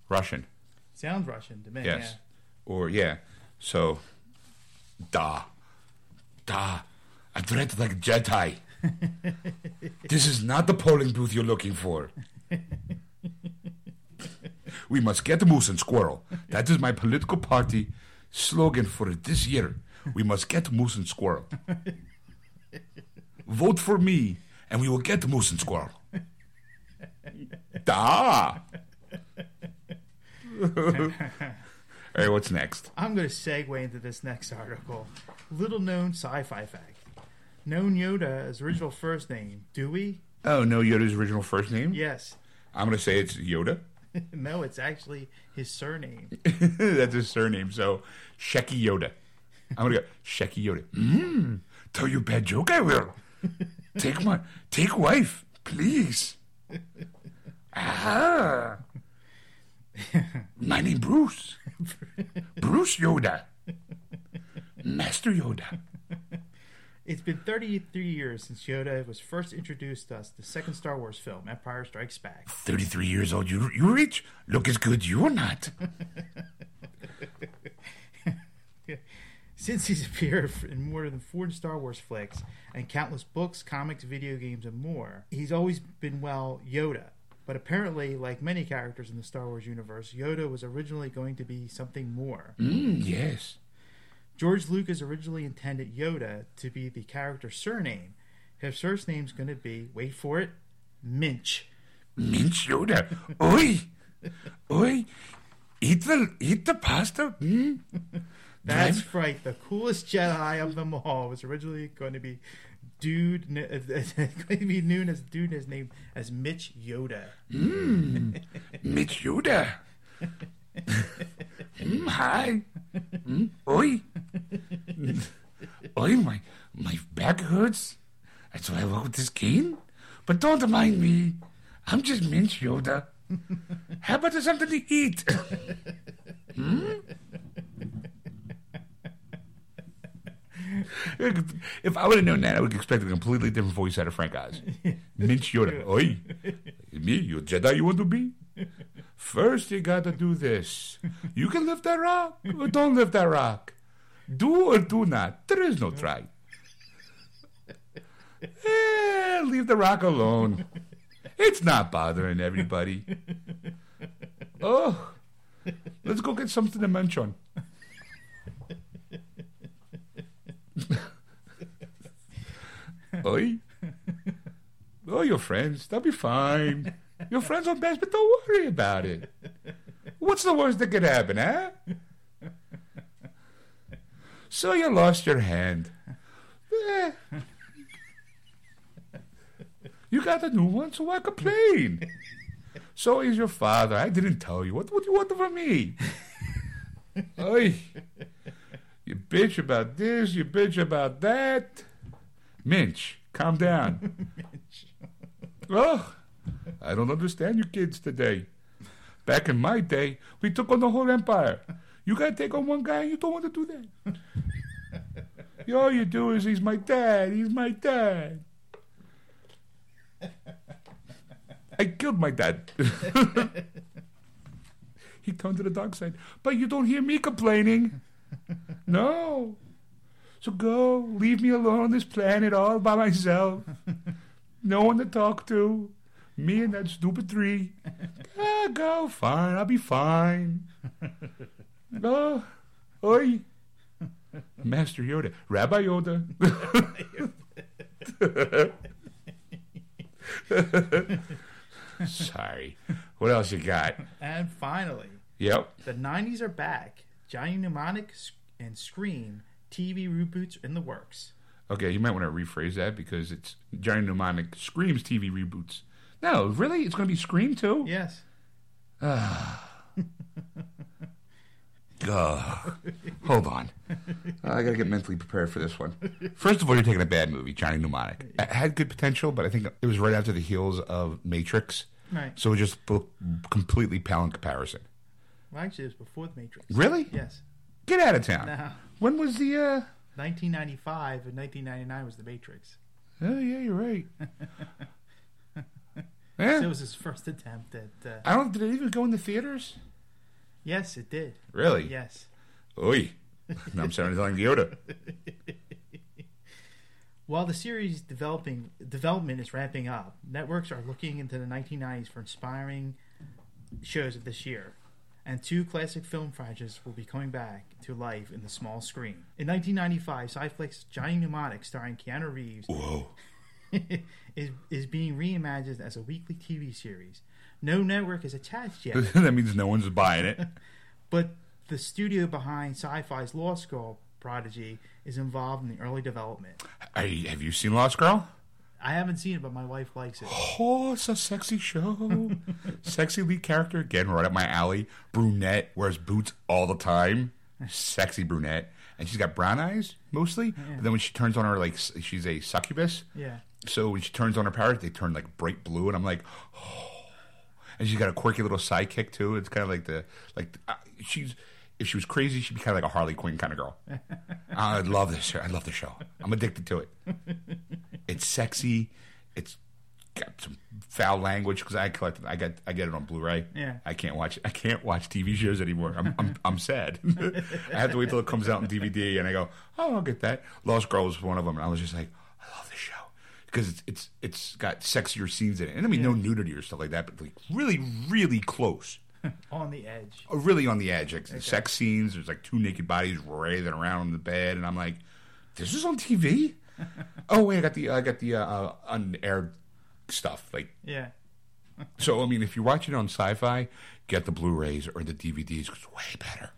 Russian. Sounds Russian to me. Yes. Or yeah. So, da, da. I dread like Jedi. this is not the polling booth you're looking for. we must get the moose and squirrel. That is my political party slogan for this year. We must get moose and squirrel. Vote for me, and we will get moose and squirrel. Da. All right, what's next? I'm going to segue into this next article. Little known sci fi fact. Known Yoda's original first name, Dewey? Oh, no, Yoda's original first name? Yes. I'm going to say it's Yoda. no, it's actually his surname. That's his surname. So, Sheki Yoda. I'm going to go, Sheki Yoda. Mmm, tell you a bad joke, I will. Take my, take wife, please. Ah. My name Bruce. Bruce Yoda. Master Yoda. It's been 33 years since Yoda was first introduced to us, the second Star Wars film, Empire Strikes Back. 33 years old, you, you reach? Look as good you're not. Since he's appeared in more than 40 Star Wars flicks and countless books, comics, video games, and more, he's always been, well, Yoda. But apparently, like many characters in the Star Wars universe, Yoda was originally going to be something more. Mm, yes. George Lucas originally intended Yoda to be the character's surname. His first name's going to be, wait for it, Minch. Minch Yoda. Oi, oi, eat the eat the pasta. Mm? That's Drive- right. The coolest Jedi of them all was originally going to be dude, going to be known as dude his name as Mitch Yoda. Mitch Yoda. mm, hi. Mm, oi. oi, my my back hurts. That's why I with this cane. But don't mind me. I'm just Mitch Yoda. How about something to eat? Hmm? If I would have known that, I would expect a completely different voice out of Frank Oz. Minch Yoda. Oi. Me, you Jedi you want to be? First, you gotta do this. You can lift that rock, or don't lift that rock. Do or do not. There is no try. Eh, leave the rock alone. It's not bothering everybody. Oh, let's go get something to munch on. Oi. Oh, your friends. They'll be fine. Your friends are best, but don't worry about it. What's the worst that could happen, eh? So you lost your hand. Eh. You got a new one, so why complain? So is your father. I didn't tell you. What, do you want from me? Oi. You bitch about this, you bitch about that. Minch, calm down. Oh, I don't understand you kids today. Back in my day, we took on the whole empire. You gotta take on one guy, and you don't want to do that. All you do is, he's my dad, he's my dad. I killed my dad. he turned to the dark side. But you don't hear me complaining. No. So go, leave me alone on this planet all by myself. no one to talk to. Me and that stupid tree. Ah, go, fine, I'll be fine. Oh, oi. Master Yoda, Rabbi Yoda. Sorry. What else you got? And finally, Yep. the 90s are back. Johnny Mnemonic and Scream TV reboots in the works. Okay, you might want to rephrase that because it's Johnny Mnemonic Screams TV reboots. No, really? It's going to be Scream too? Yes. Ugh. Hold on. I got to get mentally prepared for this one. First of all, you're taking a bad movie, Johnny Mnemonic. It had good potential, but I think it was right after the heels of Matrix. Right. So it just looked completely pale in comparison. Well, actually, it was before the Matrix. Really? Yes. Get out of town. No. When was the. uh 1995 and 1999 was the Matrix. Oh, yeah, you're right. So it was his first attempt at. Uh, I don't. Did it even go in the theaters? yes, it did. Really? Yes. Oi. Now I'm sounding like Yoda. While the series developing development is ramping up, networks are looking into the 1990s for inspiring shows of this year, and two classic film franchises will be coming back to life in the small screen. In 1995, Sci-Flick's Johnny Mnemonic, starring Keanu Reeves, Whoa. is is being reimagined as a weekly TV series. No network is attached yet, that means no one's buying it. but the studio behind Sci-Fi's Lost Girl Prodigy is involved in the early development. Are you, have you seen Lost Girl? I haven't seen it, but my wife likes it. Oh, it's a sexy show. sexy lead character, again, right up my alley. Brunette, wears boots all the time. Sexy brunette. And she's got brown eyes, mostly. But then when she turns on her, like, she's a succubus. Yeah. So when she turns on her powers, they turn, like, bright blue. And I'm like, oh. And she's got a quirky little sidekick, too. It's kind of like the, like, uh, she's, if she was crazy, she'd be kind of like a Harley Quinn kind of girl. I love this show. I love the show. I'm addicted to it. It's sexy. It's got some foul language because I collected. I got. I get it on Blu-ray. Yeah. I can't watch. I can't watch TV shows anymore. I'm. I'm, I'm sad. I have to wait till it comes out in DVD, and I go, oh, I'll get that. Lost Girl was one of them, and I was just like, I love this show because it's it's it's got sexier scenes in it, and I mean no nudity or stuff like that, but like really, really close. On the edge. Uh, really on the edge. Like sex scenes. There's like two naked bodies writhing around on the bed, and I'm like, this is on TV. oh wait, I got the I got the uh, uh, unaired stuff. Like Yeah. so, I mean, if you watch it on Sci-Fi, get the Blu-rays or the DVDs. 'cause it's way better,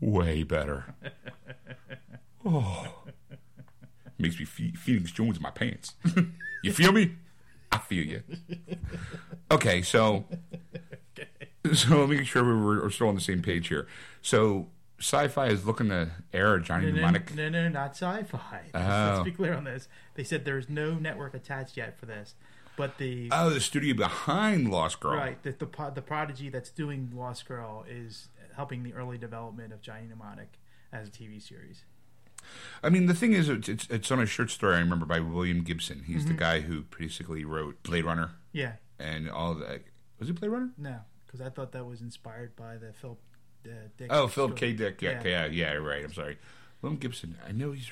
way better. Oh, makes me fe- Phoenix Jones in my pants. you feel me? I feel you. Okay, so so let me make sure we're, we're still on the same page here. So, Sci-Fi is looking to air Johnny No, no, Mnemonic. no, no, not sci-fi. Let's, Oh. let's be clear on this. They said there's no network attached yet for this, but the Oh, the studio behind Lost Girl. right the the, the prodigy that's doing Lost Girl is helping the early development of Johnny Mnemonic as a TV series. I mean, the thing is, it's, it's, it's on a short story I remember by William Gibson. He's Mm-hmm. the guy who basically wrote Blade Runner Yeah, and all that. Was it Blade Runner? no, because I thought that was inspired by the Philip uh, Dick. Oh, Philip. K. Dick. Yeah, Yeah. yeah, yeah, right. I'm sorry. William Gibson. I know he's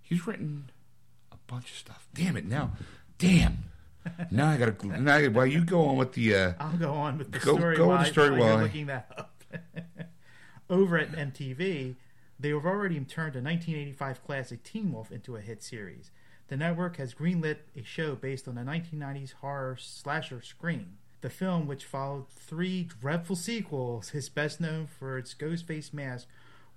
he's written a bunch of stuff. Damn it! Now, damn. Now I gotta. Now I, while you go on with the. Uh, I'll go on with the Go- story. go while, the story while looking that up. Over at MTV, they have already turned a 1985 classic Teen Wolf into a hit series. The network has greenlit a show based on the 1990s horror slasher Scream. The film, which followed three dreadful sequels, is best known for its ghost face mask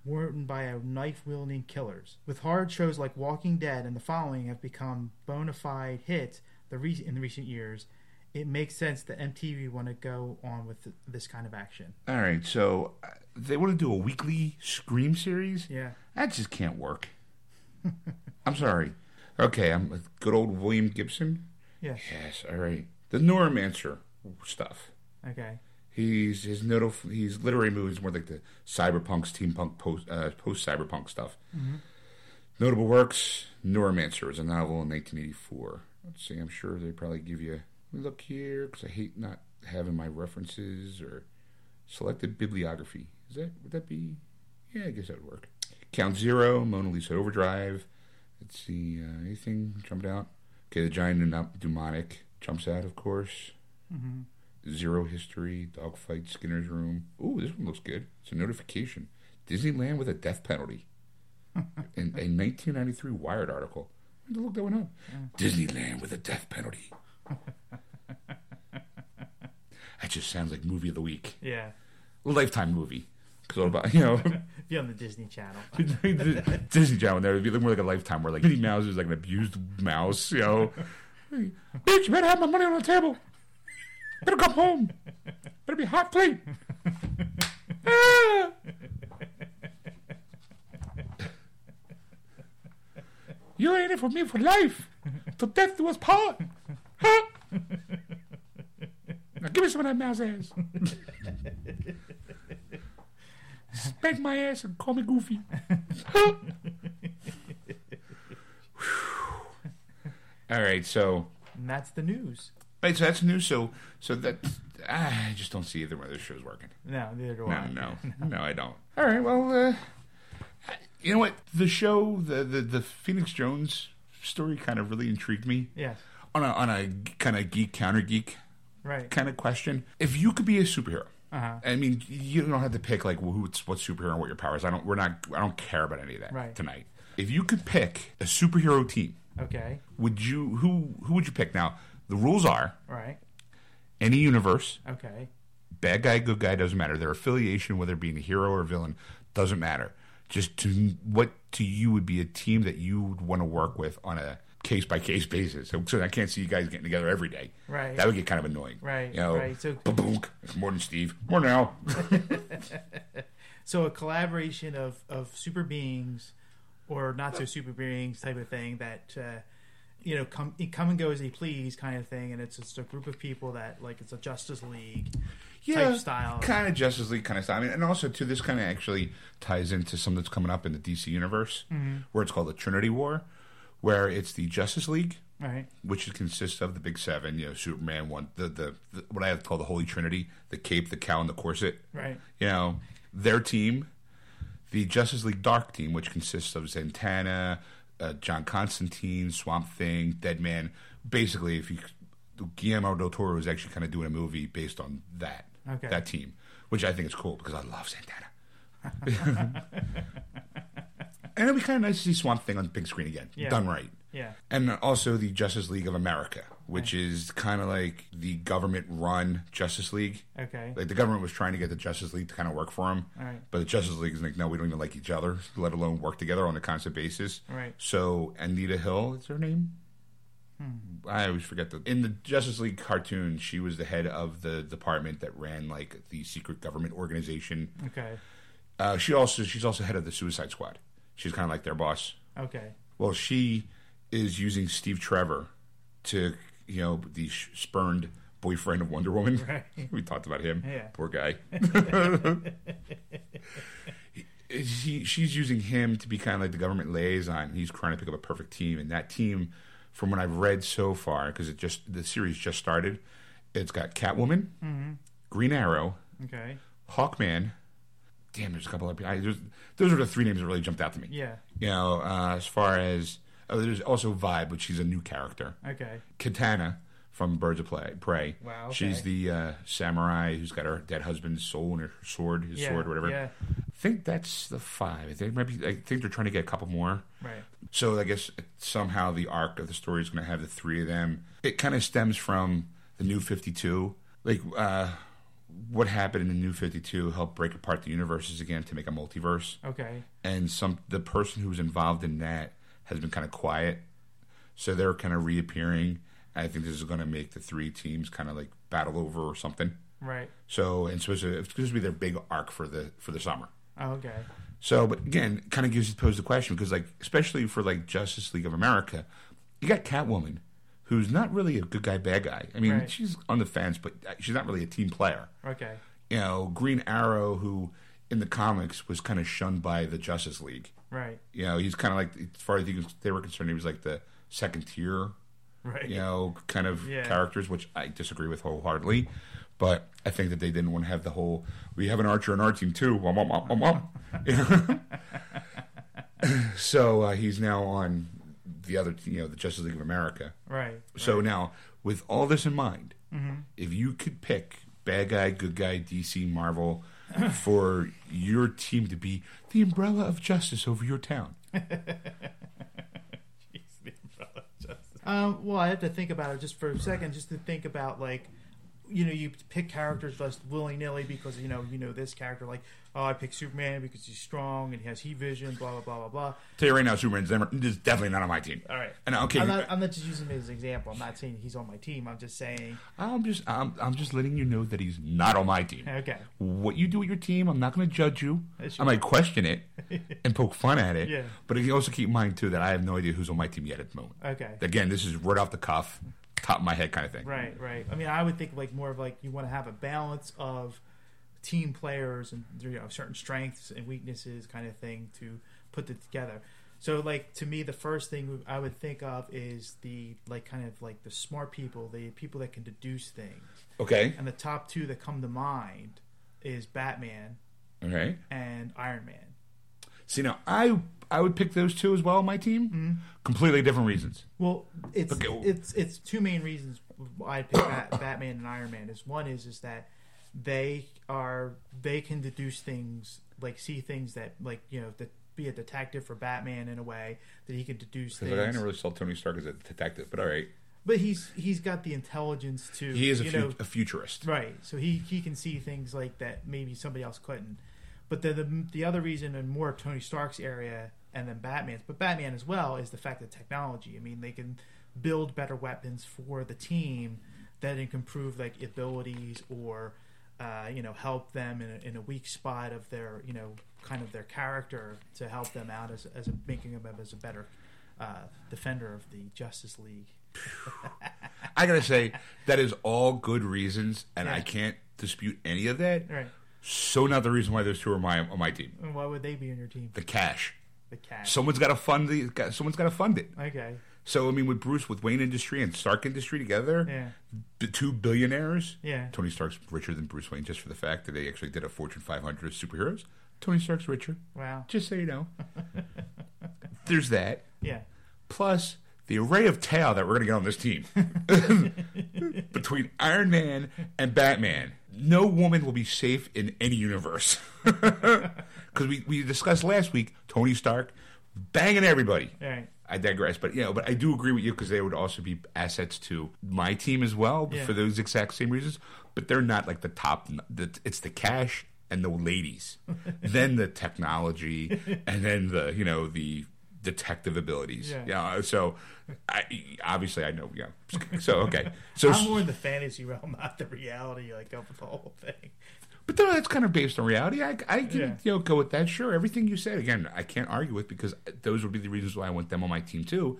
worn by a knife wielding killers. With horror shows like Walking Dead and The Following have become bona fide hits the re- in the recent years, it makes sense that MTV want to go on with th- this kind of action. all right, so uh, they want to do a weekly Scream series. Yeah. That just can't work. I'm sorry. Okay, I'm with good old William Gibson. Yes. Yes, all right. The Neuromancer stuff. Okay. He's his notable he's literary movies more like the cyberpunk, steampunk, post uh, post cyberpunk stuff. Notable works: Neuromancer was a novel in 1984. Let's see. I'm sure they probably give you. Let me look here because I hate not having my references or selected bibliography. Is that would that be? Yeah, I guess that would work. Count Zero, Mona Lisa Overdrive. Let's see, uh, anything jumped out? Okay, the Johnny Mnemonic jumps out, of course. Hmm Zero History, Dogfight, Skinner's Room. Ooh, this one looks good. It's a notification. Disneyland with a death penalty. In a 1993 Wired article. I had to look that one up. Disneyland with a death penalty. that just sounds like movie of the week. Yeah. Lifetime movie. Because all about, you know, Be on the Disney Channel. Disney Channel there would be more like a Lifetime where like Minnie Mouse is like an abused mouse, you know. Bitch, you better have my money on the table. Better come home. Better be hot plate. Ah. You ain't it for me for life. Till death do us part. Huh? Now give me some of that mouse ass. Spank my ass and call me Goofy. Huh? All right, so And that's the news. Right, so that's new. So so that I just don't see either one of those shows working. No, neither do No, I. no, no, I don't. All right, well, uh, you know what? The show, the the the Phoenix Jones story, kind of really intrigued me Yes. on a on a kind of geek counter geek Right. kind of question. If you could be a superhero. Uh huh. I mean, you don't have to pick like who's what superhero and what your powers. I don't. We're not. I don't care about any of that Right. tonight. If you could pick a superhero team, Okay. would you? Who who would you pick? Now the rules are Right. any universe, Okay. bad guy, good guy doesn't matter. Their affiliation, whether being a hero or a villain, doesn't matter. Just to what to you would be a team that you would want to work with on a case by case basis. So, so I can't see you guys getting together every day. Right. That would get kind of annoying. Right, You know, right. So-. More than Steve. More now. So a collaboration of of super beings, or not so super beings type of thing that. Uh, you know, come come and go as they please, kind of thing, and it's just a group of people that like it's a Justice League type style. kind of Justice League kind of style. I mean, and also too, this kind of actually ties into something that's coming up in the DC universe, Mm-hmm. where it's called the Trinity War, where it's the Justice League, Right. which consists of the Big Seven, you know, Superman, one, the the, the what I have called the Holy Trinity, the Cape, the Cow, and the Corset. Right. You know, their team, the Justice League Dark team, which consists of Zatanna, uh, John Constantine, Swamp Thing, Dead Man. Basically, if you Guillermo del Toro is actually kind of doing a movie based on that Okay. that team, which I think is cool because I love Zatanna. and it'd be kind of nice to see Swamp Thing on the big screen again, Yeah. done right. Yeah. And also the Justice League of America, which is kind of like the government-run Justice League. Okay. Like the government was trying to get the Justice League to kind of work for them, Right. but the Justice League is like, no, we don't even like each other, let alone work together on a constant basis. Right. So Anita Hill is her name. I always forget the in the Justice League cartoon. She was the head of the department that ran like the secret government organization. Okay. Uh, she also she's also head of the Suicide Squad. She's kind of like their boss. Okay. Well, she is using Steve Trevor to you know the spurned boyfriend of Wonder Woman. Right. we talked about him. Yeah. Poor guy. he, she's using him to be kind of like the government liaison. He's trying to pick up a perfect team, and that team, from what I've read so far, because it just the series just started, it's got Catwoman, Mm-hmm. Green Arrow, Okay. Hawkman. Damn, there's a couple of I, there's, those are the three names that really jumped out to me. Yeah. You know, uh, as far as oh, there's also Vibe, which she's a new character. Okay. Katana from Birds of Play, Prey. Wow, She's the uh, samurai who's got her dead husband's soul in her sword, his Yeah. sword, whatever. Yeah. I think that's the five. I think maybe I think they're trying to get a couple more. Right. So I guess somehow the arc of the story is going to have the three of them. It kind of stems from the New Fifty Two, like uh, what happened in the New Fifty Two helped break apart the universes again to make a multiverse Okay. and some the person who was involved in that has been kind of quiet, so they're kind of reappearing. I think this is going to make the three teams kind of like battle over or something. Right. So and so it's supposed to be their big arc for the for the summer. Oh, okay. So, but again, kind of gives you to pose the question because like especially for like Justice League of America, you got Catwoman, who's not really a good guy bad guy. I mean, Right. she's on the fence, but uh, she's not really a team player Okay. you know, Green Arrow, who in the comics was kind of shunned by the Justice League. Right. You know, he's kind of like, as far as they were concerned, he was like the second tier, Right. you know, kind of Yeah. characters, which I disagree with wholeheartedly. But I think that they didn't want to have the whole, we have an archer on our team too. So uh, he's now on the other, you know, the Justice League of America. Right. So now, with all this in mind, Mm-hmm. if you could pick bad guy, good guy, DC, Marvel, for your team to be the umbrella of justice over your town, Um, well, I have to think about it just for a second, just to think about like, you know, you pick characters just willy nilly because you know you know this character. Like, oh, I pick Superman because he's strong and he has heat vision. Blah blah blah blah blah. tell you right now, Superman's never, is definitely not on my team. All right. And uh, okay, I'm not, I'm not just using him as an example. I'm not saying he's on my team. I'm just saying, I'm just, I'm, I'm just letting you know that he's not on my team. okay, What you do with your team, I'm not going to judge you. I might question it and poke fun at it. Yeah. But you also keep in mind too that I have no idea who's on my team yet at the moment. okay, Again, this is right off the cuff, top of my head kind of thing. right, right. I mean, I would think like more of like you want to have a balance of team players and you know certain strengths and weaknesses kind of thing to put it together. So like to me, the first thing I would think of is the like kind of like the smart people, the people that can deduce things. Okay. And the top two that come to mind is Batman Okay. and Iron Man. See now, I I would pick those two as well on my team. Mm-hmm. Completely different reasons. Well, it's Okay, it's it's two main reasons why I pick Bat, Batman and Iron Man. Is one is is that they are they can deduce things like see things that like you know that be a detective for Batman in a way that he can deduce Because I things. never really saw Tony Stark as a detective, but all right, But he's he's got the intelligence to he is a, fu- know a futurist. Right. So he, he can see things like that maybe somebody else couldn't. But the, the the other reason and more Tony Stark's area and then Batman's, but Batman as well is the fact that technology. I mean, they can build better weapons for the team that can improve like abilities or uh, you know help them in a, in a weak spot of their you know kind of their character to help them out as as a, making them as a better uh, defender of the Justice League. I gotta say that is all good reasons, and I can't dispute any of that. Right. So not the reason why those two are my on my team. And why would they be on your team? The cash. The cash. Someone's got to fund the. Someone's got to fund it. okay. So I mean, with Bruce, with Wayne Industry and Stark Industry together, Yeah. the two billionaires. Yeah. Tony Stark's richer than Bruce Wayne just for the fact that they actually did a Fortune 500 superheroes. Tony Stark's richer, Wow. just so you know. There's that. Yeah. Plus the array of tail that we're going to get on this team between Iron Man and Batman. No woman will be safe in any universe because we, we discussed last week Tony Stark banging everybody. Right. I digress, but you know, but I do agree with you because they would also be assets to my team as well Yeah. for those exact same reasons. But they're not like the top. The, it's the cash and the ladies, then the technology, and then the you know the detective abilities. Yeah. Yeah. so I obviously I know. Yeah. So okay. So I'm more in the fantasy realm, not the reality, like of the whole thing. But though that's kind of based on reality. I, I can Yeah. you know go with that. Sure, everything you said again, I can't argue with because those would be the reasons why I want them on my team too.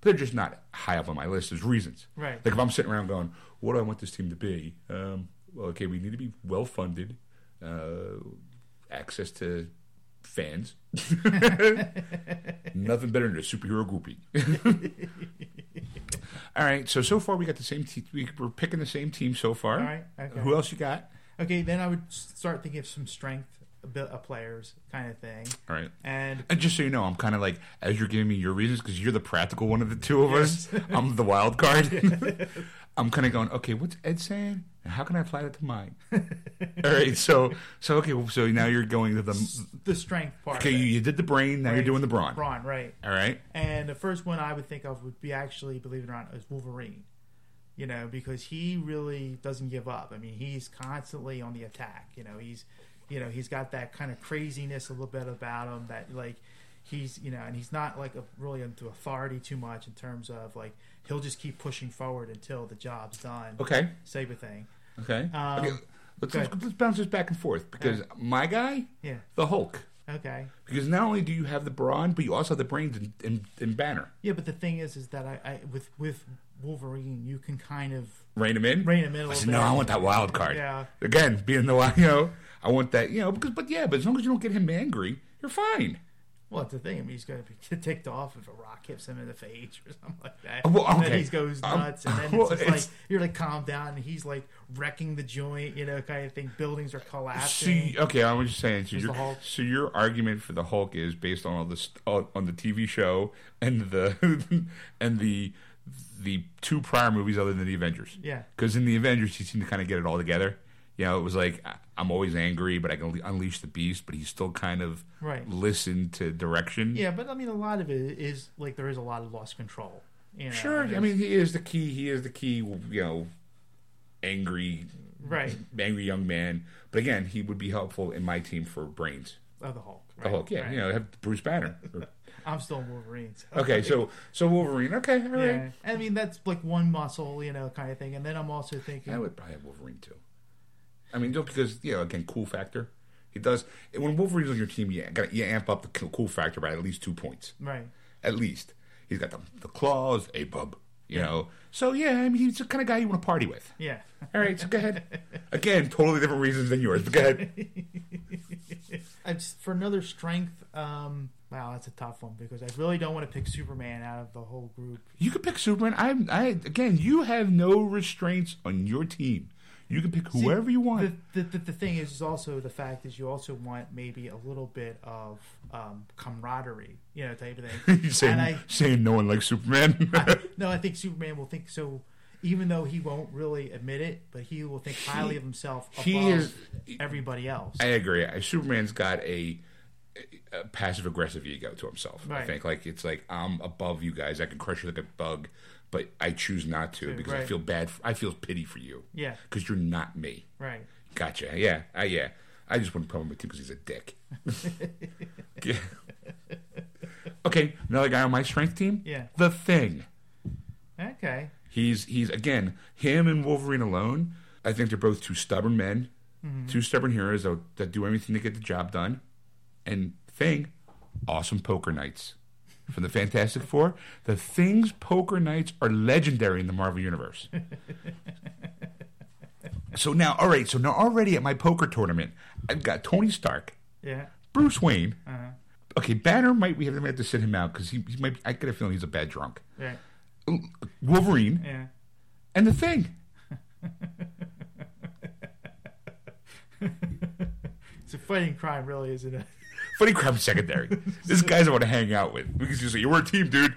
But they're just not high up on my list as reasons. Right. Like if I'm sitting around going, "What do I want this team to be?" Um, well, okay, we need to be well funded, uh, access to fans. Nothing better than a superhero groupie. All right, so so far we got the same. Te- we, we're picking the same team so far. All right, okay. Who else you got? Okay, then I would start thinking of some strength abil- uh, players, kind of thing, All right. and And just so you know, I'm kind of like as you're giving me your reasons because you're the practical one of the two of us. I'm the wild card. I'm kind of going, okay, what's Ed saying? How can I apply that to mine? All right, so so okay, so now you're going to the the strength part. okay. You, you did the brain, now you're doing the brawn. Braun, right? All right, And the first one I would think of would be actually, believe it or not, is Wolverine. You know, because he really doesn't give up. I mean, he's constantly on the attack. You know, he's, you know, he's got that kind of craziness a little bit about him that like he's, you know, and he's not like a, really into authority too much in terms of like he'll just keep pushing forward until the job's done. okay, Type of thing. Okay. Um, okay. Let's, let's, let's bounce this back and forth because my guy, Yeah. the Hulk, Okay. because not only do you have the brawn, but you also have the brains in, in, in Banner. Yeah, but the thing is, is that I, I with with Wolverine, you can kind of Rein him in. rein him in a I little said, bit. no, I want that wild card. Yeah. Again, being the wild, you know, I want that, you know, because, but yeah, but as long as you don't get him angry, you're fine. Well, that's the thing. I mean, he's going to be ticked off if a rock hits him in the face or something like that. Well, And then okay. he goes Um, nuts, and then well, it's, just it's- like you're like calm down, and he's like wrecking the joint, you know, kind of thing. Buildings are collapsing. See, okay, I was just saying. So your, so your argument for the Hulk is based on all this on the TV show and the and the the two prior movies other than the Avengers. Yeah. Because in the Avengers, he seemed to kind of get it all together. You know, it was like I'm always angry, but I can unleash the beast. But he still kind of Right. listened to direction. Yeah, but I mean, a lot of it is like there is a lot of lost control. You know, Sure. I mean, he is the key. He is the key. You know, angry, Right. angry young man. But again, he would be helpful in my team for brains. of the Hulk. Right? The Hulk, yeah, right. you know, have Bruce Banner. I'm still Wolverine. So. okay, so so Wolverine. Okay, all right. Yeah, I mean that's like one muscle, you know, kind of thing. And then I'm also thinking, I would probably have Wolverine too. I mean, just because you know, again, cool factor. He does when Wolverine's on your team. You got you amp up the cool factor by at least two points. right? At least he's got the the claws, a bub. You know, so yeah, I mean, he's the kind of guy you want to party with. Yeah. All right, so go ahead. Again, totally different reasons than yours, but go ahead. I for another strength, um, wow, that's a tough one because I really don't want to pick Superman out of the whole group. You could pick Superman. I, I again, you have no restraints on your team. You can pick See, whoever you want. The, the, the, thing is, is also the fact is you also want maybe a little bit of um, camaraderie, you know, type of thing. You're saying, and I, saying no one likes Superman. no, I think Superman will think so, even though he won't really admit it, but he will think highly of himself above he is- everybody else. I agree. Superman's got a, a passive aggressive ego to himself. I think like it's like I'm above you guys. I can crush you like a bug, but I choose not to because I feel bad. I feel pity for you. Yeah. because you're not me. right. Gotcha. Yeah. Uh, yeah. I just wouldn't put him with you because he's a dick. yeah. Okay, another guy on my strength team. Yeah. The Thing. Okay. He's he's again him and Wolverine alone. I think they're both two stubborn men, two stubborn heroes that, that do anything to get the job done. And Thing, awesome poker nights from the Fantastic Four. The Thing's poker nights are legendary in the Marvel universe. so now, all right. So now already at my poker tournament, I've got Tony Stark, Yeah. Bruce Wayne. Uh-huh. Okay, Banner might we have, have to sit him out because he, he might. I get a feeling he's a bad drunk. Right. Wolverine Yeah. and the Thing. It's a fighting crime, really, isn't it? Funny crime secondary. this guy's I want to hang out with because you say you're a team, dude.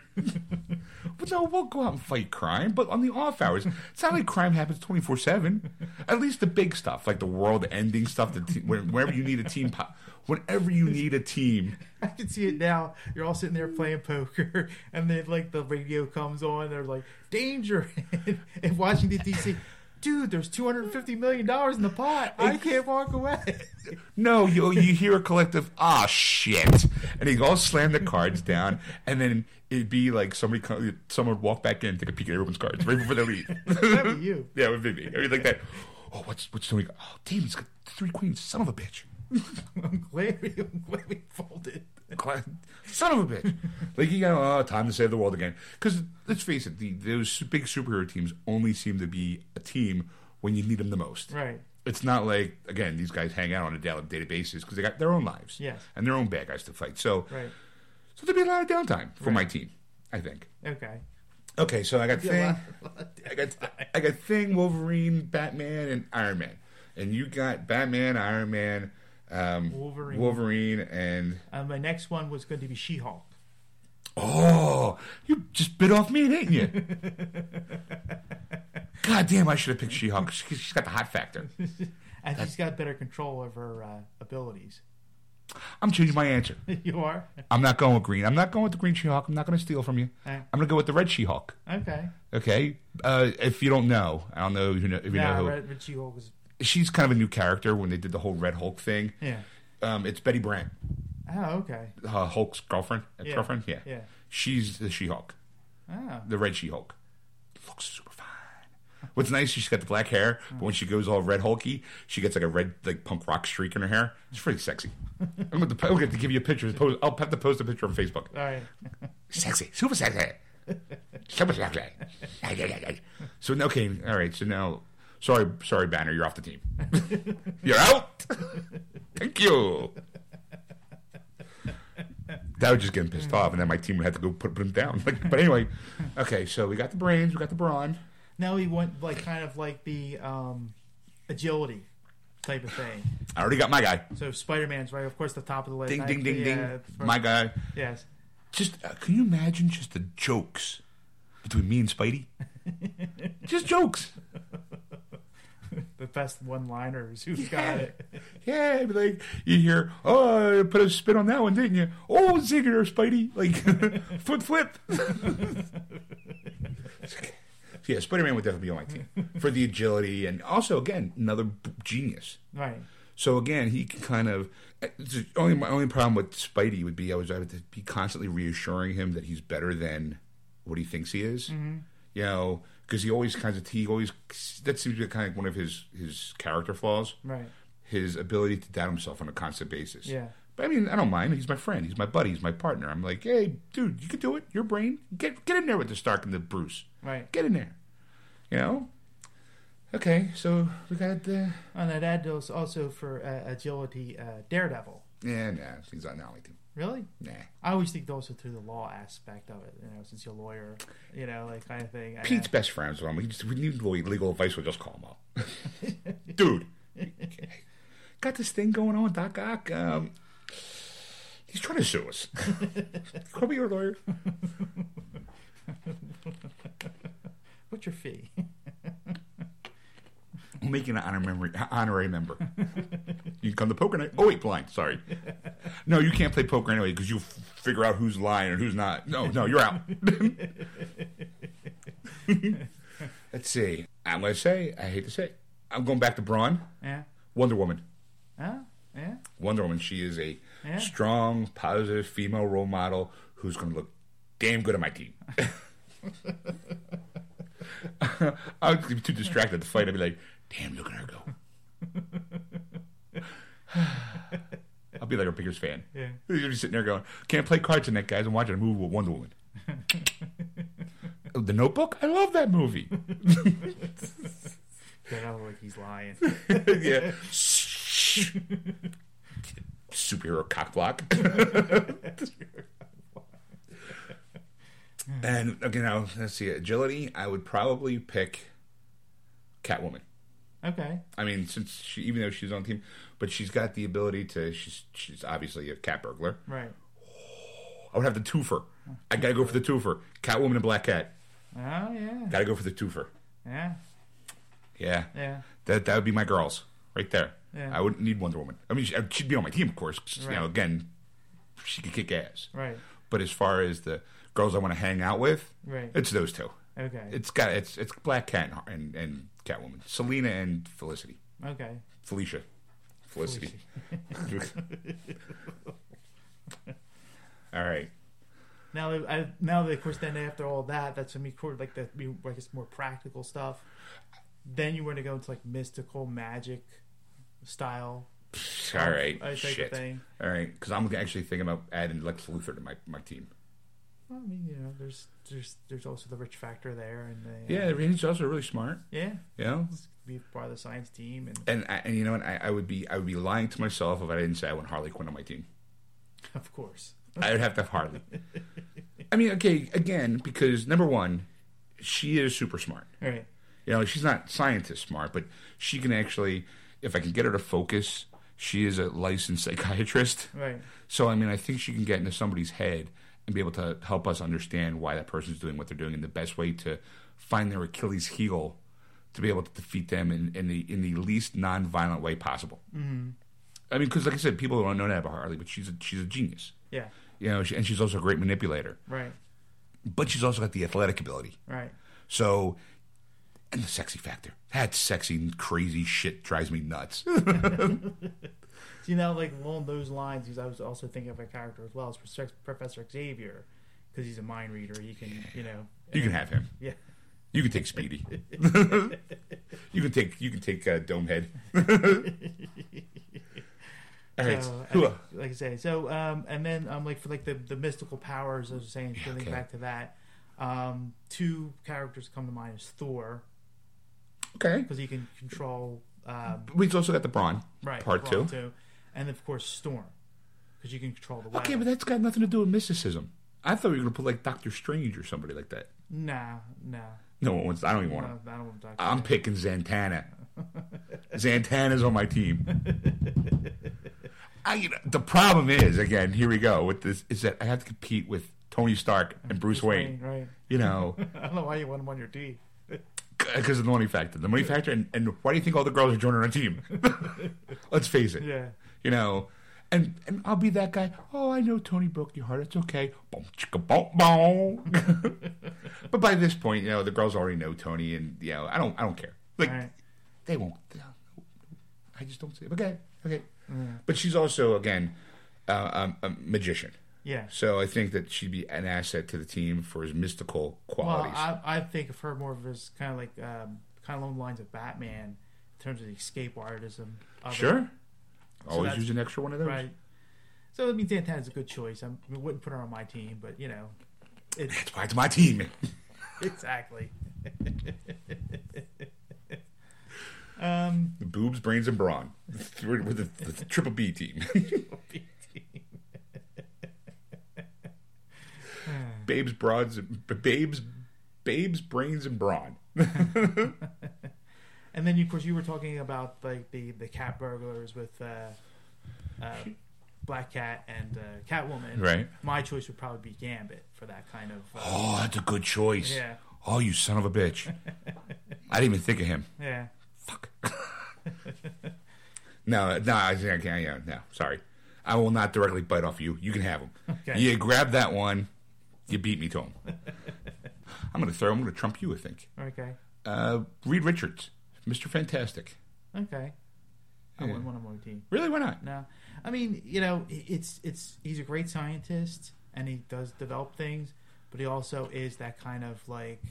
but no, we'll go out and fight crime, but on the off hours. It's not like crime happens twenty four seven. At least the big stuff, like the world ending stuff. The te- when- whenever you need a team, po- whenever you need a team, I can see it now. You're all sitting there playing poker, and then like the radio comes on. They're like, "Danger!" in Washington D.C. Dude, there's 250 million dollars in the pot. I can't walk away. no, you you hear a collective, ah shit, and he all slam the cards down, and then it'd be like somebody, come, someone would walk back in, take a peek at everyone's cards right before they leave. That'd be you. Yeah, it would be me. I mean, like that. Oh, what's what's doing? Oh, damn, he's got three queens. Son of a bitch. I'm glad we, I'm glad we folded. Son of a bitch. like you got oh, time to save the world again. Because let's face it, the, those big superhero teams only seem to be a team when you need them the most. Right. It's not like again these guys hang out on a daily, basis because they got their own lives Yes. and their own bad guys to fight. So Right. so there'd be a lot of downtime for my team. I think. Okay. Okay, so I got thing. lot- lot I got I got Thing, Wolverine, Batman, and Iron Man, and you got Batman, Iron Man, um, Wolverine. Wolverine, and Uh, my next one was going to be She-Hulk. oh, you just bit off me, didn't you? God damn, I should have picked She-Hulk. She- She's got the hot factor. And she's got better control of her uh, abilities. I'm changing my answer. you are? I'm not going with green. I'm not going with the green She-Hulk. I'm not going to steal from you. I'm going to go with the red She-Hulk. Okay. Okay, uh, if you don't know, I don't know if you know, if you know Yeah, who. Red, Red She-Hulk was... She's kind of a new character when they did the whole Red Hulk thing. Yeah. Um, it's Betty Brant. Oh, okay. uh, Hulk's girlfriend, Yeah. girlfriend, yeah. Yeah. She's the She-Hulk, Oh. the Red She-Hulk. Looks super fine. What's nice, she's got the black hair, but when she goes all red hulky, she gets like a red like punk rock streak in her hair. It's pretty sexy. I'm going to, I'm going to give you a picture. Post, I'll have to post a picture on Facebook. All right. Sexy, super sexy, super sexy. so okay, all right. So now, sorry, sorry, Banner, you're off the team. you're out. Thank you. That would just get him pissed off, and then my team would have to go put, put him down. Like, but anyway, okay. So we got the brains, we got the brawn. Now we want like kind of like the um, agility type of thing. I already got my guy. So Spider Man's right, of course, the top of the list. Ding, ding, ding, ding. uh, for- My guy. Yes. Just uh, can you imagine just the jokes between me and Spidey? just jokes. The best one liners. Who's got it? Yeah, like you hear, oh, you put a spin on that one, didn't you? Oh, zinger, Spidey, like foot flip. yeah, Spider Man would definitely be on my team for the agility and also again another genius. Right. So again, he can kind of. Eh, only my only problem with Spidey would be I was I would be constantly reassuring him that he's better than what he thinks he is. Mm-hmm. You know, because he always kind of he always that seems to be kind of one of his his character flaws. Right. His ability to doubt himself on a constant basis. Yeah. But I mean, I don't mind. He's my friend. He's my buddy. He's my partner. I'm like, hey, dude, you can do it. Your brain, get get in there with the Stark and the Bruce. Right. Get in there. You know. Okay, so we got the. And I'd add those also for uh, agility, uh, Daredevil. Yeah, nah, he's not now. Team. Really? Nah. I always think also through the law aspect of it. You know, since you're a lawyer, you know, like kind of thing. I- Pete's best friends with him. We just we need legal advice. We'll just call him up, dude. Got this thing going on, Doc Ock. Um, he's trying to sue us. Call me your lawyer. What's your fee? We'll make you an honorary honorary member. You can come to poker night. Oh wait, blind. Sorry. No, you can't play poker anyway because you f- figure out who's lying and who's not. No, no, you're out. Let's see. I'm gonna say. I hate to say. It. I'm going back to Braun. yeah. Wonder Woman. Huh? Yeah. Wonder Woman. She is a Yeah. strong, positive female role model who's going to look damn good on my team. I would be too distracted to fight. I'd be like, damn, look at her go. I'll be like her biggest fan. Yeah. You're just sitting there going, can't play cards tonight, guys. I'm watching a movie with Wonder Woman. The Notebook? I love that movie. Get out like he's lying. yeah. Superhero cock block. and okay, now let's see. Agility, I would probably pick Catwoman. Okay. I mean, since she, even though she's on the team, but she's got the ability to. She's she's obviously a cat burglar. Right. I would have the twofer. I gotta go for the twofer. Catwoman and Black Cat. Oh yeah. Gotta go for the twofer. Yeah. Yeah, Yeah. that that would be my girls right there. Yeah. I wouldn't need Wonder Woman. I mean, she- she'd be on my team, of course. 'cause, You know, again, she could kick ass. Right. But as far as the girls I want to hang out with, Right. it's those two. Okay. It's got it's it's Black Cat and and, and Catwoman, Selina and Felicity, okay. Felicia, Felicity. All right. Now, I, now that of course, then after all that, that's gonna be like the be- I guess more practical stuff. Then you want to go into like mystical magic style. All right. Shit. All right. Because I'm actually thinking about adding Lex Luthor to my, my team. Well, I mean, you know, there's there's there's also the rich factor there, and the, Yeah, he's also really smart. yeah, yeah, know. be part of the science team, and And I, and you know what? I, I would be I would be lying to myself if I didn't say I want Harley Quinn on my team. of course, I would have to have Harley. I mean, okay, again, because number one, she is super smart. right, You know, she's not scientist smart, but she can actually, if I can get her to focus, she is a licensed psychiatrist. right, So, I mean, I think she can get into somebody's head and be able to help us understand why that person's doing what they're doing and the best way to find their Achilles heel to be able to defeat them in, in the in the least non-violent way possible. Mm-hmm. I mean, because like I said, people don't know that about Harley, but she's a, she's a genius. yeah, You know, she, and she's also a great manipulator. right, But she's also got the athletic ability. right, So, and the sexy factor. That sexy, crazy shit drives me nuts. you know, like along those lines, because I was also thinking of a character as well as Professor- Xavier, because he's a mind reader. He can, you know, you can have him. yeah, You can take Speedy. you can take you can take uh, Domehead. All right. So, like I say, so um, and then um, like for like the the mystical powers, I was saying, getting okay. back to that, um, two characters come to mind is Thor okay. because he can control um, We've also got the Brawn. right part two. Braun and of course Storm. because you can control the weather. Okay, but that's got nothing to do with mysticism. I thought we were gonna put like Doctor Strange or somebody like that. nah, nah. No one wants. I don't even want him. I don't want to. I'm picking Zatanna. Zatanna's on my team. I, you know, the problem is, again, here we go with this, is that I have to compete with Tony Stark and Bruce, Wayne. right? You know, I don't know why you want him on your team. because of the money factor. The money factor, and, and why do you think all the girls are joining our team? Let's face it. Yeah. You know, and and I'll be that guy. Oh, I know Tony broke your heart. It's okay. Boom, chicka, boom, boom. but by this point, you know, the girls already know Tony, and you know, I don't, I don't care. Like Right. they won't. I just don't see it. Okay, okay. Yeah. But she's also again uh, a, a magician, Yeah. so I think that she'd be an asset to the team for his mystical Well, qualities. I, I think of her more of as kind of like um, kind of along the lines of Batman in terms of the escape artism. Of it. Always use an extra one of those. Right. So I mean, Zatanna's a good choice. I wouldn't put her on my team, but you know, it's That's why it's my team. exactly. um, Boobs, brains, and brawn. We're with the, the triple B team. babes, broads, babes, babes, brains, and brawn. And then of course you were talking about like the the cat burglars with uh, uh, Black Cat and uh, Catwoman. Right. My choice would probably be Gambit for that kind of. Uh, Oh, that's a good choice. Yeah. Oh, you son of a bitch. I didn't even think of him. yeah. Fuck. no, no, I can't. Yeah, no, sorry. I will not directly bite off you. You can have him. Okay. You grab that one. You beat me to him. I'm going to throw. I'm going to trump you. I think. Okay. Uh, Reed Richards, Mr. Fantastic. Okay. I Yeah. wouldn't want him on my team. Really? Why not? No, I mean, you know, it's it's he's a great scientist and he does develop things, but he also is that kind of like,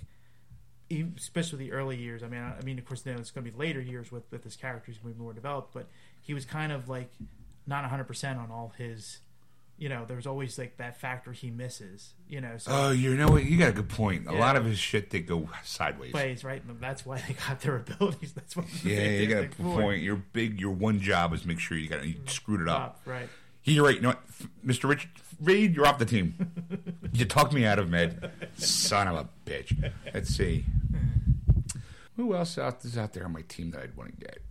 even- especially the early years. I mean, I I mean, of course, now it's going to be later years with with his characters going to be more developed, but he was kind of like not hundred percent on all his. You know, there's always like that factor he misses. You know, so Oh, you know what? You got a good point. A Yeah. lot of his shit did go sideways. plays right. That's why they got their abilities. That's what. Yeah, you got a point. Your big, your one job is make sure you got you mm-hmm. screwed it up. Up, right. You're right. You know what, Mr. Rich Reed, you're off the team. you talked me out of med. Son of a bitch. Let's see. Who else out is out there on my team that I'd want to get?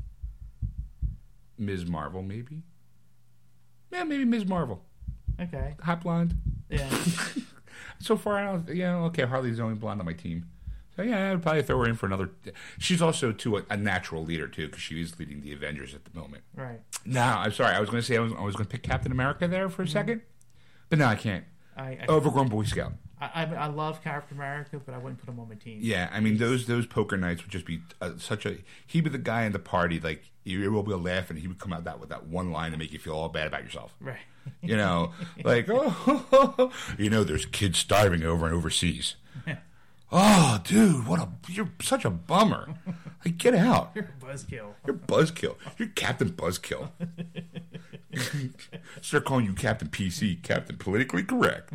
Ms. Marvel, maybe. Yeah, maybe Ms. Marvel. Okay. Hot blonde. Yeah. So far, I don't. Know, okay, Harley's the only blonde on my team. So yeah, I'd probably throw her in for another. She's also too a, a natural leader too, because she is leading the Avengers at the moment. right. No, I'm sorry. I was going to say I was, I was going to pick Captain America there for a mm-hmm. second, but no, I can't. I I, Overgrown Boy Scout. I, I I love Captain America, but I wouldn't put him on my team. Yeah, I mean those those poker nights would just be uh, such a. He'd be the guy in the party like you will be laugh And he would come out that with that one line to make you feel all bad about yourself. Right. You know, like oh, you know, there's kids starving over and overseas. Oh, dude, what a you're such a bummer. Like, get out. You're buzzkill. You're Buzzkill. You're Captain Buzzkill. Start calling you Captain PC, Captain Politically Correct.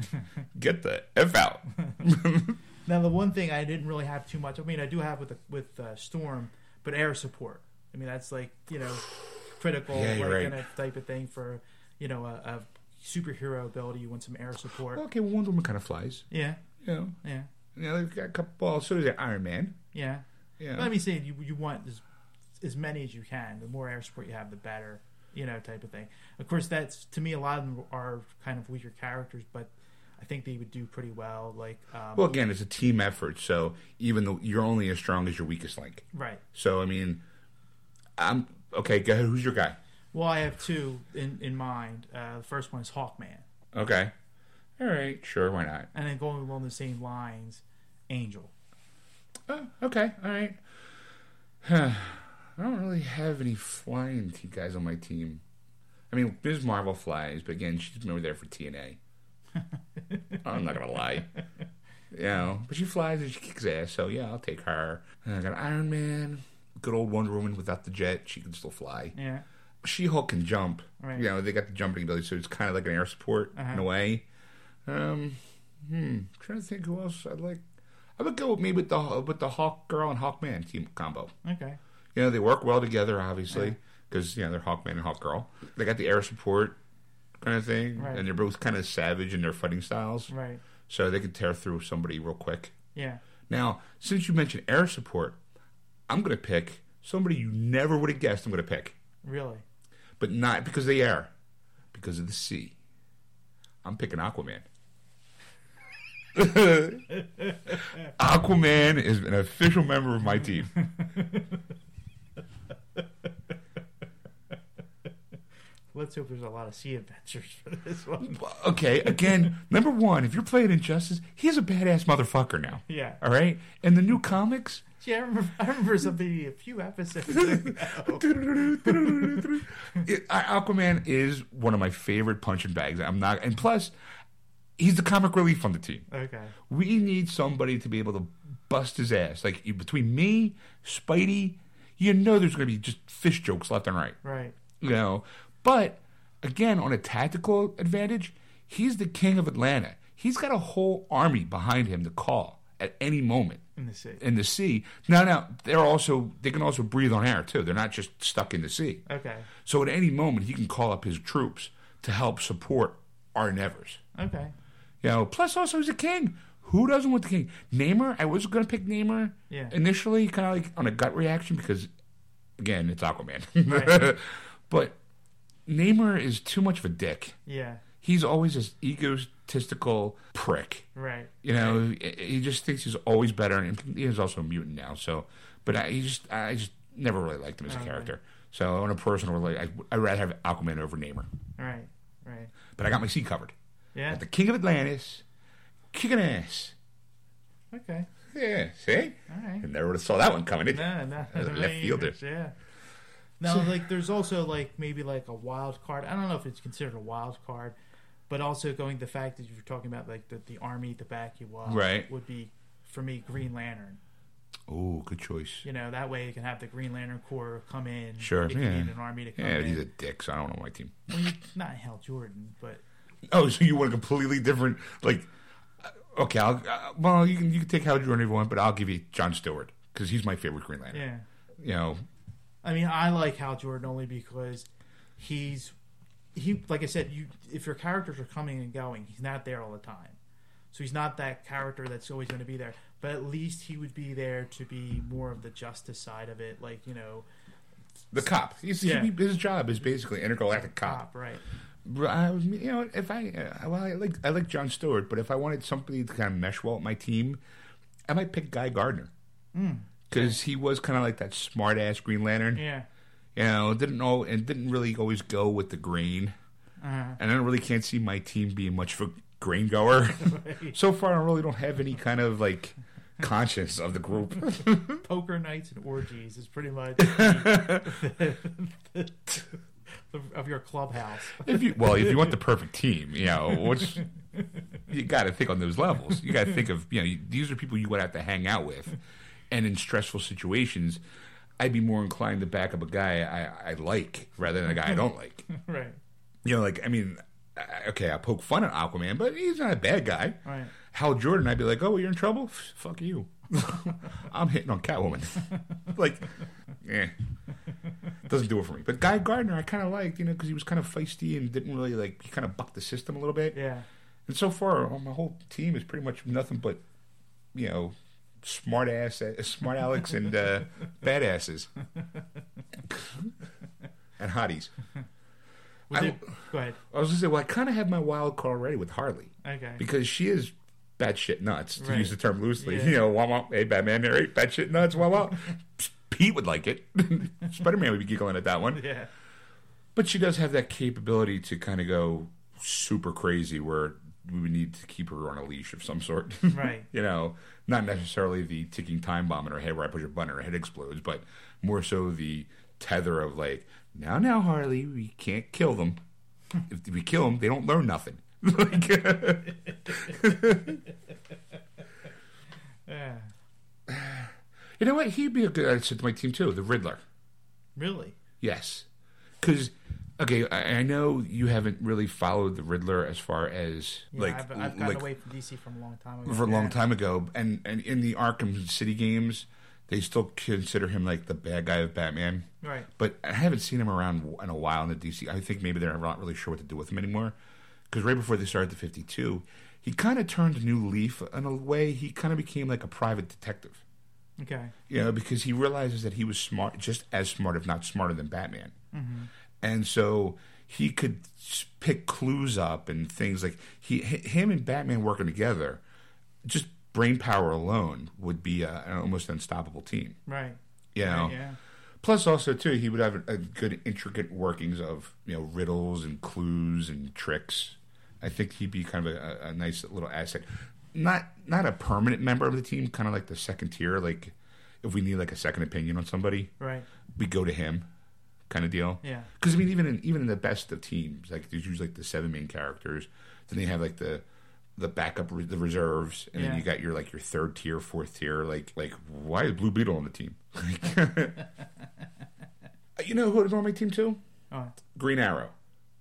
Get the F out. Now, the one thing I didn't really have too much. I mean, I do have with the, with uh, Storm, but air support. I mean, that's like you know critical, Yeah, like right. kind of type of thing for you know a, a superhero ability. You want some air support. okay, well, Wonder Woman kind of flies. Yeah. Know, Yeah. You know, they've got a couple balls. So does Iron Man. Yeah. Yeah. But I mean, saying you you want as, as many as you can. The more air support you have, the better. You know, type of thing. Of course, that's to me a lot of them are kind of weaker characters, but I think they would do pretty well. Like, um, well, again, it's a team effort. So even though you're only as strong as your weakest link. right. So I mean, I'm okay. Go ahead. Who's your guy? Well, I have two in in mind. Uh, the first one is Hawkman, Okay. All right. Sure. Why not? and then going along the same lines, Angel. Oh, okay. All right. I don't really have any flying guys on my team. I mean, Ms. Marvel flies, but again, she's over there for TNA. I'm not gonna lie. You know, but she flies and she kicks ass, so yeah, I'll take her. And I got Iron Man, good old Wonder Woman without the jet, she can still fly. Yeah. She Hulk can jump. Right. You know, they got the jumping ability, so it's kind of like an air support in Uh-huh. a way. Um, hmm, trying to think who else I'd like. I would go with maybe with the with the Hawk Girl and Hawkman team combo. Okay. You know, they work well together, obviously, because you know they're Hawkman and Hawk Girl. They got the air support kind of thing, Right. and they're both kind of savage in their fighting styles, Right. so they can tear through somebody real quick. Yeah. Now, since you mentioned air support, I'm going to pick somebody you never would have guessed I'm going to pick, Really. but not because of the air, because of the sea. I'm picking Aquaman. Aquaman is an official member of my team. Let's hope there's a lot of sea adventures for this one. Okay, again, number one, if you're playing Injustice, he's a badass motherfucker now. Yeah. All right? And the new comics, Yeah, I remember, I remember something a few episodes ago. it, Aquaman is one of my favorite punching bags. I'm not, and plus, he's the comic relief on the team. Okay. We need somebody to be able to bust his ass. Like between me, Spidey, you know, there's going to be just fish jokes left and right. Right. You know, but again, on a tactical advantage, he's the king of Atlantis. He's got a whole army behind him to call at any moment In the sea. in the sea. Now, now they're also they can also breathe on air too. They're not just stuck in the sea. Okay. So at any moment he can call up his troops to help support our endeavors. Okay. You know, plus also he's a king. Who doesn't want the king? Namor, I was going to pick Namor Yeah. initially, kind of like on a gut reaction because, again, it's Aquaman. Right. but Namor is too much of a dick. Yeah. He's always this egotistical prick. Right. You know, he- he just thinks he's always better, and he is also a mutant now. So, but I he just, I just never really liked him as a Okay. character. So, on a personal, really, I, I'd rather have Aquaman over Namor. Right. Right. But I got my seat covered. Yeah. Got the King of Atlantis, kicking ass. Okay. Yeah, see? All right. I never would have saw that one coming. Did you? No, no, As a left fielder. Yeah. Now, like, there's also like maybe like a wild card. I don't know if it's considered a wild card, but also going the fact that you're talking about like the, the army to back you up, Right. Would be for me Green Lantern. Oh, good choice. You know that way you can have the Green Lantern Corps come in. Sure, If you yeah. need an army to come Yeah, in. he's a dick, so I don't know my team. Well, you, not Hal Jordan, but Oh, so you want a completely different, like, uh, okay, I'll, uh, well, you can you can take Hal Jordan if you want, but I'll give you John Stewart because he's my favorite Green Lantern. yeah. You know, I mean, I like Hal Jordan only because he's he. Like I said, you if your characters are coming and going, he's not there all the time. So he's not that character that's always going to be there. But at least he would be there to be more of the justice side of it, like you know, the cop. He's, Yeah. he- his job is basically intergalactic cop. cop, right? I, was- you know, if I uh, well, I like I like John Stewart, but if I wanted somebody to kind of mesh well with my team, I might pick Guy Gardner because he was kind of like that smart ass Green Lantern. Yeah. You know, didn't know and didn't really always go with the grain. Uh, And I really can't see my team being much of a grain goer. so far, I really don't have any kind of like conscience of the group. Poker nights and orgies is pretty much the, of your clubhouse. if you well, if you want the perfect team, you know, which you got to think on those levels. You got to think of you know these are people you would have to hang out with, and in stressful situations, I'd be more inclined to back up a guy I, I like rather than a guy I don't like. right. You know, like I mean, okay, I poke fun at Aquaman, but he's not a bad guy. Right. Hal Jordan, I'd be like, oh, you're in trouble? Fuck you. I'm hitting on Catwoman. like, yeah, doesn't do it for me. But Guy Gardner, I kind of liked, you know, because he was kind of feisty and didn't really like. He kind of bucked the system a little bit. Yeah. And so far, uh, my whole team is pretty much nothing but, you know, smart ass, uh, smart Alex and uh, badasses and hotties. I- go ahead. I was gonna say, well, I kind of have my wild card already with Harley Okay. because she is batshit nuts, to Right. use the term loosely. Yeah. You know, wah wah, hey, Batman, there, hey, batshit nuts, wah wah. Pete would like it. Spider Man would be giggling at that one. yeah. But she does have that capability to kind of go super crazy where we would need to keep her on a leash of some sort. Right. you know, not necessarily the ticking time bomb in her head where I push a button and her head explodes, but more so the tether of like, now, now, Harley, we can't kill them. if we kill them, they don't learn nothing. Like, Yeah. Uh, you know what? He'd be a good asset to my team too. The Riddler. Really? Yes, because okay, I, I know you haven't really followed the Riddler as far as Yeah, like I've, I've gotten like away from DC from a long time ago. for a long time ago, and and in the Arkham City games, They still consider him like the bad guy of Batman. Right. But I haven't seen him around in a while in the DC. I think maybe they're not really sure what to do with him anymore. Because right before they started the 52, he kind of turned a new leaf in a way. He kind of became like a private detective. Okay. You know, because he realizes that he was smart, just as smart, if not smarter than Batman. Mm-hmm. And so he could pick clues up and things like he, him and Batman working together, just brain power alone would be a, an almost unstoppable team. Right. You know, Yeah. Plus, also too, he would have a, a good intricate workings of you know riddles and clues and tricks. I think he'd be kind of a, a, nice little asset. Not not a permanent member of the team, kind of like the second tier. Like if we need like a second opinion on somebody, Right. we go to him, kind of deal. Yeah. Because I mean, even in even in the best of teams, like there's usually like the seven main characters. Then they have like the the backup, re- the reserves, and Yeah. then you got your like your third tier, fourth tier. Like like why is Blue Beetle on the team? you know who was on my team too? Oh. Green Arrow.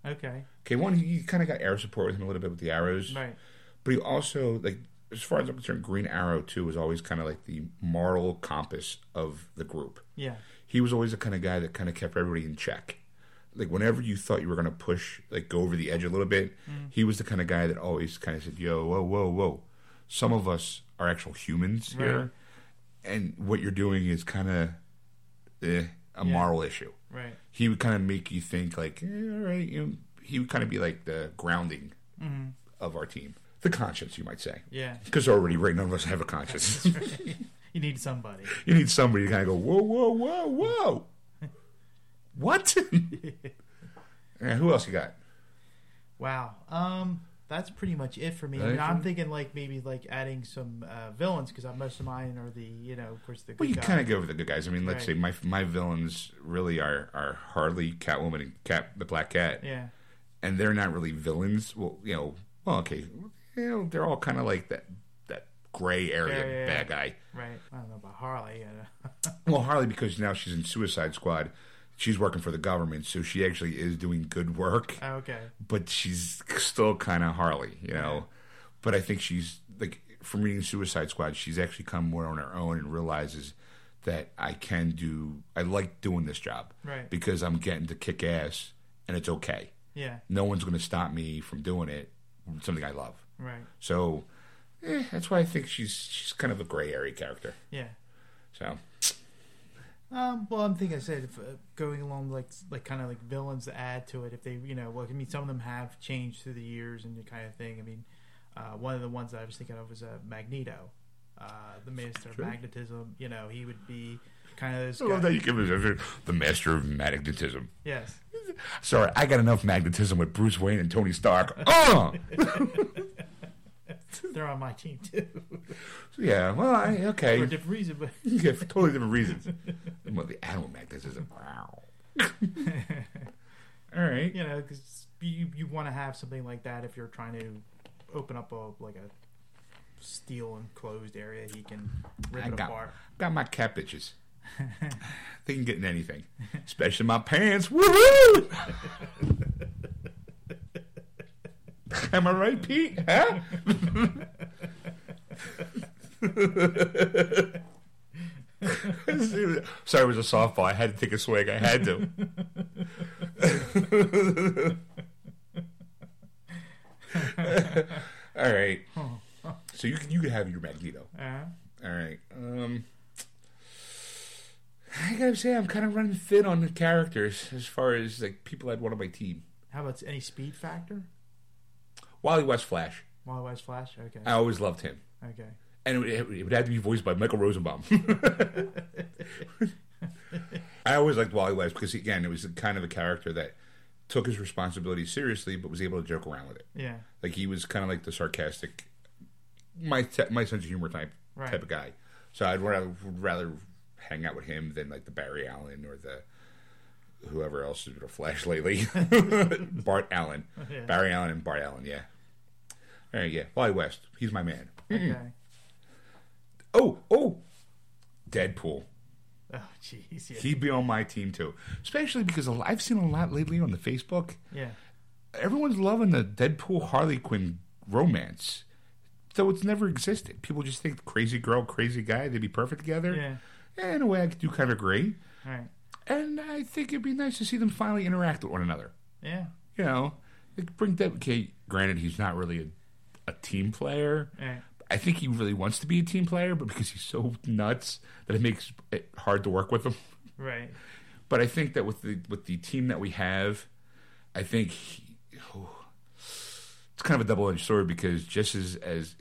Okay. Okay, one he kind of got air support with him a little bit with the arrows, Right. but he also like as far as I'm concerned, Green Arrow too was always kind of like the moral compass of the group Yeah. he was always the kind of guy that kind of kept everybody in check. Like whenever you thought you were going to push, like go over the edge a little bit, he was the kind of guy that always kind of said, "Yo, whoa, whoa, whoa." Some of us are actual humans Right. here, and what you're doing is kind of eh, a Yeah. moral issue. Right. He would kind of make you think, like, eh, all right, you know, he would kind of be like the grounding Mm-hmm. of our team, the conscience, you might say, Yeah. because already, right, none of us have a conscience. You need somebody. You need somebody to kind of go, whoa, whoa, whoa, whoa. what? yeah, who else you got? Wow. Um, that's pretty much it for me. I mean, I'm thinking like maybe like adding some uh, villains because most of mine are the you know of course the Well, good you guys. kind of go with the good guys. I mean, let's Right. say my my villains really are are Harley, Catwoman, and Cat the Black Cat, Yeah. and they're not really villains. Well, you know, well, okay, you know, they're all kind of like that that gray area Yeah, yeah, yeah. bad guy. Right. I don't know about Harley. Well, Harley because now she's in Suicide Squad. She's working for the government, so she actually is doing good work. oh, okay. but she's still kind of Harley, you know. But I think she's like from reading Suicide Squad, she's actually come more on her own and realizes that I can do. I like doing this job Right. because I'm getting to kick ass, and it's okay. Yeah. No one's going to stop me from doing it. Something I love. Right. So eh, that's why I think she's she's kind of a gray area character. Yeah. So Um, well, I'm thinking I said if, uh, going along like like kind of like villains to add to it. If they, you know, well, I mean, some of them have changed through the years and the kind of thing. I mean, uh, one of the ones that I was thinking of was uh, Magneto, uh, the Master of Magnetism. You know, he would be kind of I love that you give us the master of magnetism. Yes. Sorry, I got enough magnetism with Bruce Wayne and Tony Stark. Oh! They're on my team too, Yeah, well, I, okay. for a different reason. But yeah, for totally different reasons. well, the animal magnetism. Wow. All right. you know, because you you want to have something like that if you're trying to open up a like a steel enclosed area, he can rip I it got, apart. got my cat bitches. they can get in anything, especially my pants. Woohoo! Am I right, Pete? Huh? Sorry, it was a softball. I had to take a swig. I had to. All right. So you can you can have your Magneto. Uh, All right. Um, I gotta say, I'm kind of running thin on the characters as far as like people I'd want on my team. how about any speed factor? Wally West Flash. Wild West Flash. Okay. I always loved him, Okay. and it, would- it would have to be voiced by Michael Rosenbaum. I always liked Wally West because again, it was kind of a character that took his responsibility seriously, but was able to joke around with it. Yeah. Like he was kind of like the sarcastic, my te- my sense of humor type Right. type of guy. So I'd rather would rather hang out with him than like the Barry Allen or the whoever else has been a Flash lately, Bart Allen, Yeah. Barry Allen and Bart Allen. Yeah. All right, yeah, Wally West. He's my man. Okay. Mm-hmm. Oh, oh, Deadpool. Oh, jeez. Yeah. He'd be on my team too, especially because I've seen a lot lately on the Facebook. yeah. everyone's loving the Deadpool Harley Quinn romance. So it's never existed. People just think crazy girl, crazy guy, they'd be perfect together. Yeah. in a way, I do kind of agree. Right. And I think it'd be nice to see them finally interact with one another. Yeah. You know, like, bring that. Okay, granted, he's not really a, a team player. Right. I think he really wants to be a team player, but because he's so nuts that it makes it hard to work with him. Right. But I think that with the with the team that we have, I think he, oh, it's kind of a double edged sword because just as as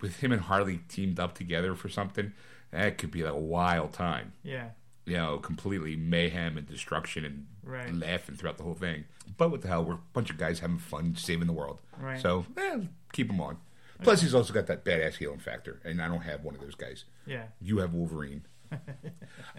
with him and Harley teamed up together for something, that could be like a wild time. Yeah. You know, completely mayhem and destruction and Right. laughing throughout the whole thing. But what the hell, we're a bunch of guys having fun, saving the world. Right. So, eh, keep him on. Plus, he's also got that badass healing factor, and I don't have one of those guys. Yeah. You have Wolverine.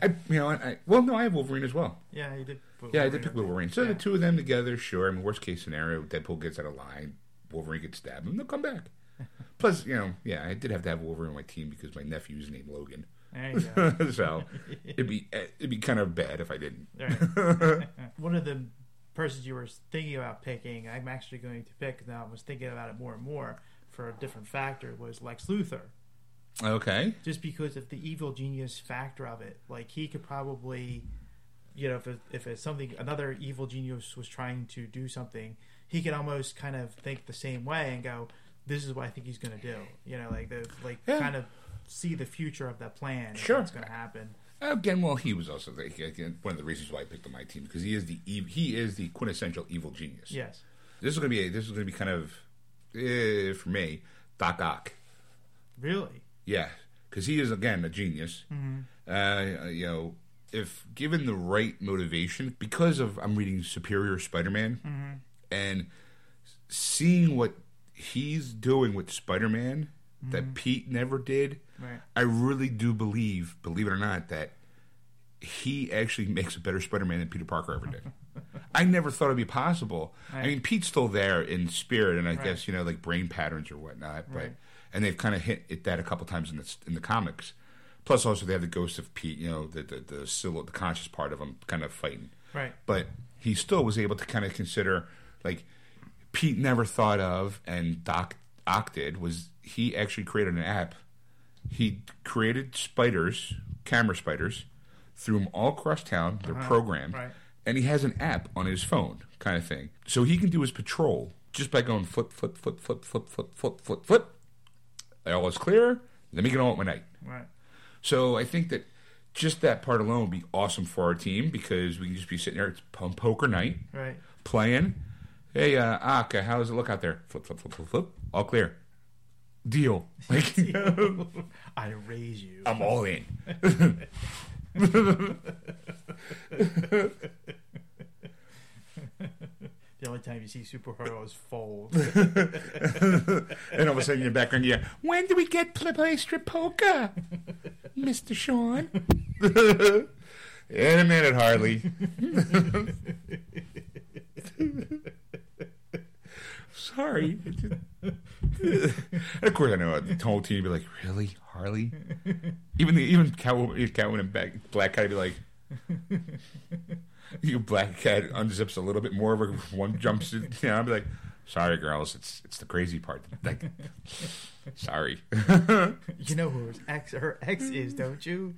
I, you know, I, I well, no, I have Wolverine as well. Yeah. You did. Yeah, I did pick. Wolverine. So Yeah. the two of them together, sure. I mean, worst case scenario, Deadpool gets out of line, Wolverine gets stabbed, and they'll come back. Plus, you know, yeah, I did have to have Wolverine on my team because my nephew's named Logan. There you go. so it'd be it'd be kind of bad if I didn't. Right. One of the persons you were thinking about picking, I'm actually going to pick now. I was thinking about it more and more for a different factor was Lex Luthor, Okay. just because of the evil genius factor of it. Like he could probably, you know, if it, if it's something another evil genius was trying to do something, he could almost kind of think the same way and go, "This is what I think he's going to do." You know, like the like Yeah. kind of see the future of that plan. Sure. what's going to happen. Again, well, he was also the, again, one of the reasons why I picked on my team because he is the ev- he is the quintessential evil genius. Yes. This is gonna be a, this is gonna be kind of eh, for me Doc Ock. Really. Yeah, because he is again a genius. Uh, you know, if given the right motivation, because of I'm reading Superior Spider-Man, and seeing what he's doing with Spider-Man that Pete never did, Right. I really do believe, believe it or not, that he actually makes a better Spider-Man than Peter Parker ever did. I never thought it'd be possible. I mean, Pete's still there in spirit, and I Right. guess you know, like brain patterns or whatnot. But Right. and they've kind of hit at that a couple times in the in the comics. Plus, also they have the ghost of Pete, you know, the the the, the conscious part of him, kind of fighting. Right. But he still was able to kind of consider, like, Pete never thought of, and Doc Ock did was he actually created an app. He created spiders, camera spiders, threw them all across town. They're programmed, right. and he has an app on his phone, kind of thing. So he can do his patrol just by going flip, flip, flip, flip, flip, flip, flip, flip, flip. All is clear. Let me get on with my night. Right. So I think that just that part alone would be awesome for our team because we can just be sitting there. It's pum- poker night, Right. playing. Hey, uh, Ak, how does it look out there? Flip, flip, flip, flip, flip. All clear. Deal. Like, I raise you. I'm all in. The only time you see superheroes fold. And all of a sudden, in the background, yeah. When do we get to play strip poker, Mister Sean? in a minute, Harley. Sorry. And of course, I know uh, the whole team would be like, "Really, Harley?" Even the even Catwoman, Catwoman and Black, Black Cat would be like, "You Black Cat unzips a little bit more of her one jumpsuit." You know, I'd be like, "Sorry, girls, it's it's the crazy part." Like, sorry. you know who her ex her ex is, don't you?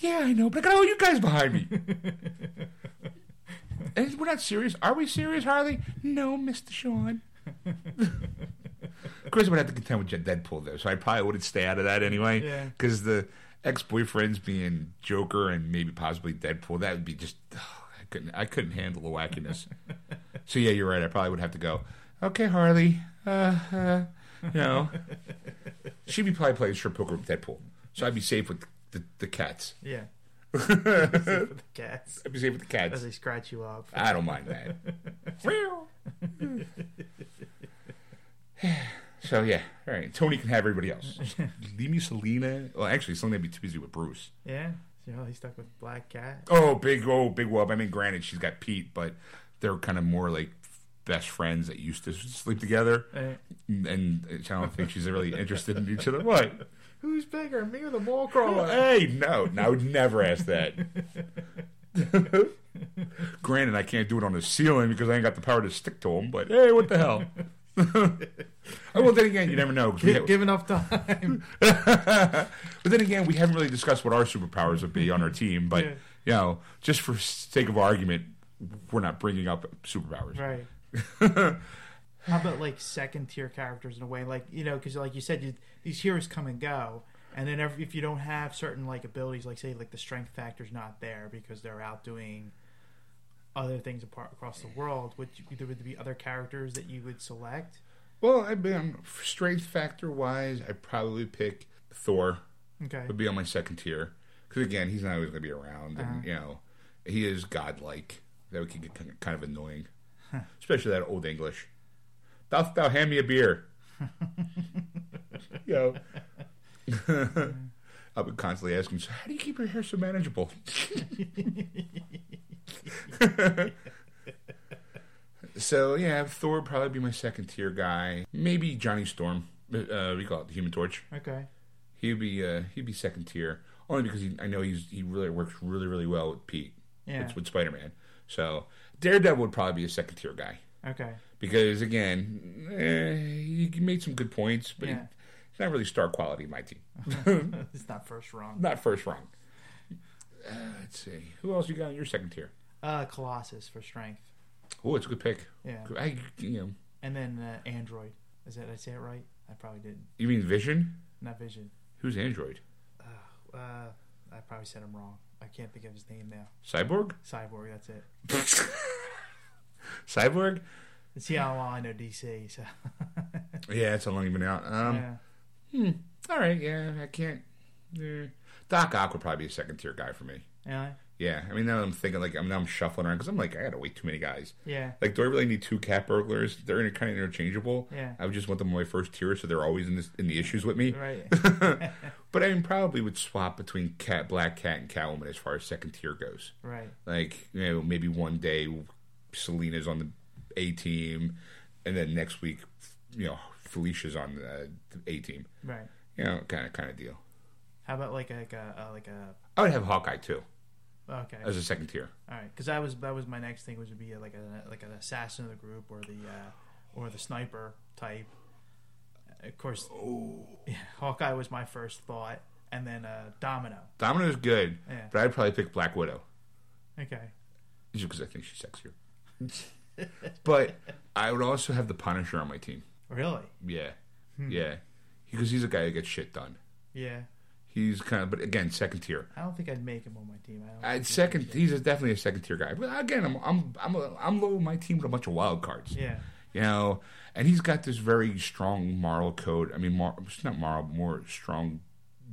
yeah, I know, but I got all you guys behind me. and we're not serious. Are we serious, Harley? No, Mister Sean. I would have to contend with Deadpool though, so I probably wouldn't stay out of that anyway. Yeah. Because the ex-boyfriends being Joker and maybe possibly Deadpool, that would be just I couldn't I couldn't handle the wackiness. so yeah, you're right. I probably would have to go. Okay, Harley. Uh, uh, you know, she'd be probably playing strip poker with Deadpool, so I'd be safe with the, the cats. Yeah. the cats. I'd be safe with the cats. As they scratch you up. I don't mind that. so yeah, all right. Tony can have everybody else. Leave me Selina. Well, actually, Selina would be too busy with Bruce. Yeah. You know, he's stuck with Black Cat. Oh, big, oh, big wub. I mean, granted, she's got Pete, but they're kind of more like best friends that used to sleep together. And I don't think she's really interested in each other. What? Who's bigger, me or the wall crawler? Hey, no, no, I would never ask that. Granted, I can't do it on the ceiling because I ain't got the power to stick to him, But hey, what the hell? oh, well, then again, you never know. we Give, have- give enough time. but then again, we haven't really discussed what our superpowers would be on our team. But Yeah. you know, just for sake of argument, we're not bringing up superpowers. right. How about like second tier characters in a way, like you know, because like you said, you, these heroes come and go, and then if you don't have certain like abilities, like say like the strength factor's not there because they're out doing other things apart across the world, would you, there would be other characters that you would select? Well, I've been strength factor wise, I'd probably pick Thor. Okay. Would be on my second tier because again, he's not always going to be around, and Uh-huh. you know, he is godlike. That would get kind of- kind of annoying, especially that old English. Thou, thou hand me a beer. you know. I've been constantly asking, so how do you keep your hair so manageable? so yeah, Thor would probably be my second tier guy. Maybe Johnny Storm. Uh, we call it the Human Torch. Okay. He'd be uh, he'd be second tier only because he, I know he's he really works really really well with Pete. Yeah. With, with Spider Man. So Daredevil would probably be a second tier guy Okay. because again, eh, he made some good points, but Yeah. he's not really star quality in my team. it's not first run. Not first run. Uh, let's see. Who else you got in your second tier? Uh, Colossus for strength. Oh, it's a good pick. Yeah. I, you know, And then uh, Android. Is that did I say it right? I probably didn't. you mean Vision? Not Vision. Who's Android? Uh, I probably said him wrong. I can't think of his name now. Cyborg? Cyborg. That's it. Cyborg? See how well I know DC. So Yeah, it's a long even out. Um, yeah. all right, yeah, I can't. eh. Doc Ock would probably be a second tier guy for me. Yeah. Yeah, I mean now I'm thinking like I'm now I'm shuffling around because I'm like I gotta wait too many guys. Yeah. Like, do I really need two cat burglars? They're kind of interchangeable. Yeah. I would just want them on my first tier, so they're always in this in the issues with me. Right. But I mean, probably would swap between cat, black cat, and Catwoman as far as second tier goes. right. Like, you know, maybe one day Selina's on the A team, and then next week, you know, Felicia's on the, the A team. Right. You know, kind of kind of deal. How about like a, like a uh, like a I would have Hawkeye too okay. as a second tier. All right, because that was that was my next thing was to be like a like an assassin of the group or the uh, or the sniper type. Of course, yeah, Hawkeye was my first thought, and then uh, Domino. Domino's good, Yeah. but I'd probably pick Black Widow Okay. just because I think she's sexier. but I would also have the Punisher on my team. Really? Yeah, Hmm. yeah, because he's a guy who gets shit done. Yeah. He's kind of, but again, second tier. I don't think I'd make him on my team. I don't I'd second. He's a, definitely a second tier guy. But again, I'm I'm I'm a, I'm low on my team with a bunch of wild cards. Yeah. You know, and he's got this very strong moral code. I mean, mor- it's not moral, more strong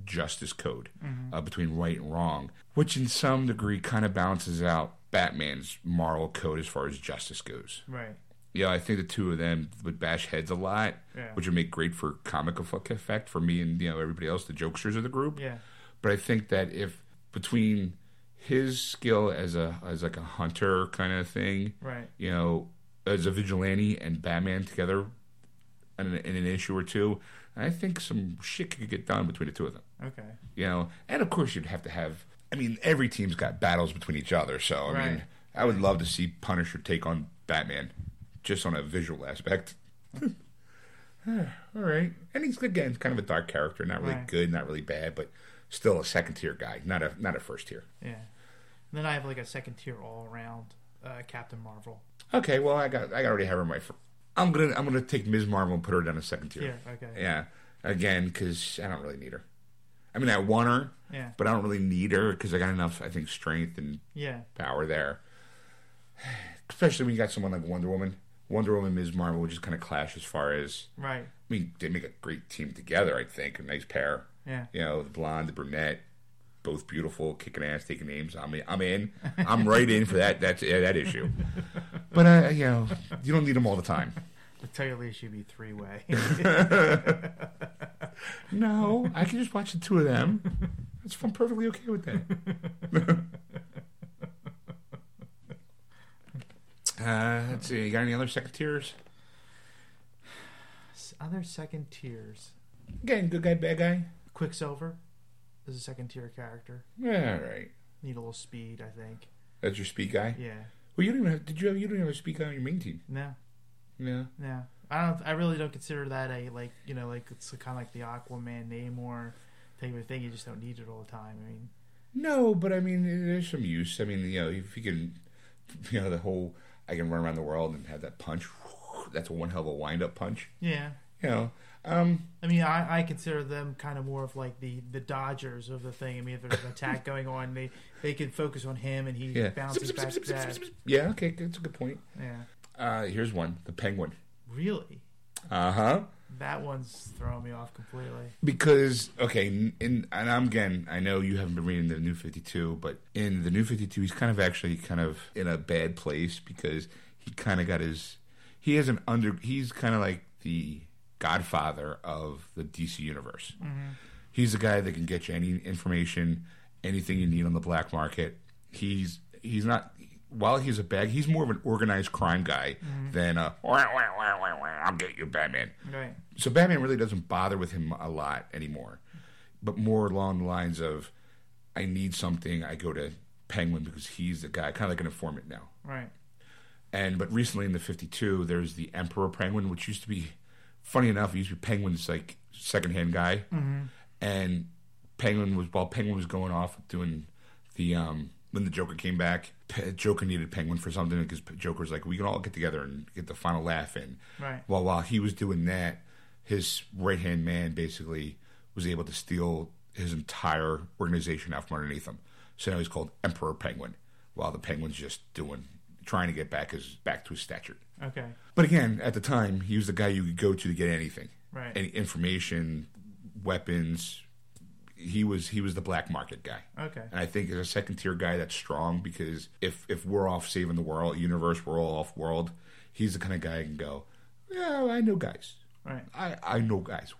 justice code uh, between right and wrong, which in some degree kind of balances out Batman's moral code as far as justice goes. Right. Yeah, I think the two of them would bash heads a lot, Yeah. which would make great for comic effect for me and you know everybody else, the jokesters of the group. Yeah. But I think that if between his skill as a as like a hunter kind of thing, Right. you know, as a vigilante and Batman together in an, in an issue or two, I think some shit could get done between the two of them. Okay. You know, and of course you'd have to have. I mean, every team's got battles between each other, so I mean, I would love to see Punisher take on Batman, just on a visual aspect. All right, and he's again kind of a dark character, not really Right. good, not really bad, but still a second tier guy, not a not a first tier. Yeah. And then I have like a second tier all around uh, Captain Marvel. Okay, well I got I already have her in my. Fr- I'm gonna I'm gonna take Ms. Marvel and put her down a second tier. Yeah. Okay. Yeah, again because I don't really need her. I mean I want her, Yeah. but I don't really need her because I got enough I think strength and Yeah. power there. Especially when you got someone like Wonder Woman. Wonder Woman, Ms. Marvel would just kind of clash as far as Right. I mean they make a great team together. I think a nice pair. Yeah. You know the blonde, the brunette, both beautiful, kicking ass, taking names. I'm I'm in. I'm right in for that. That's yeah, that issue. But uh, you know you don't need them all the time. The tell you should be three way. No, I can just watch the two of them. That's I'm perfectly okay with that. Uh, let's see. You got any other second tiers? Other second tiers. Again, good guy, bad guy. Quicksilver is a second tier character. Yeah, all right. Need a little speed, I think. That's your speed guy. Yeah. Well, you don't even have. Did you have? You don't even have a speed guy on your main team. No. No. No. I don't. I really don't consider that a like you know like it's kind of like the Aquaman Namor type of thing. You just don't need it all the time. I mean, No, but I mean, there's some use. I mean, you know, if you can, you know, the whole I can run around the world and have that punch. That's a one hell of a wind up punch. yeah. You know, um, I mean, I, I consider them kind of more of like the, the Dodgers of the thing. I mean, if there's an attack going on, they they can focus on him and he yeah, bounces back. to that. yeah. Okay, that's a good point. Yeah, Uh, here's one: the penguin. really, Uh huh. That one's throwing me off completely. Because okay, in, and I'm again, I know you haven't been reading the New Fifty Two, but in the New Fifty Two, he's kind of actually kind of in a bad place because he kind of got his, he has an under, he's kind of like the godfather of the DC universe. Mm-hmm. He's the guy that can get you any information, anything you need on the black market. He's he's not. While he's a bag, he's more of an organized crime guy than a. "Wah, wah, wah, I'll get you, Batman Right. so Batman really doesn't bother with him a lot anymore, but more along the lines of, I need something, I go to Penguin because he's the guy, kind of like an informant now. Right. And but recently in the Fifty Two, there's the Emperor Penguin, which used to be, funny enough, used to be Penguin's like secondhand guy, and Penguin was while Penguin was going off doing the um when the Joker came back, Joker needed Penguin for something because Joker's like we can all get together and get the final laugh in. Right. Well, while he was doing that, his right hand man basically was able to steal his entire organization out from underneath him. So now he's called Emperor Penguin, while the Penguin's just doing trying to get back his back to his stature. Okay. But again, at the time, he was the guy you could go to to get anything, Right. any information, weapons he was he was the black market guy. Okay. And I think as a second tier guy, that's strong because if if we're off saving the world universe, we're all off world. He's the kind of guy who can go. Yeah, I know guys. Right. I I know guys.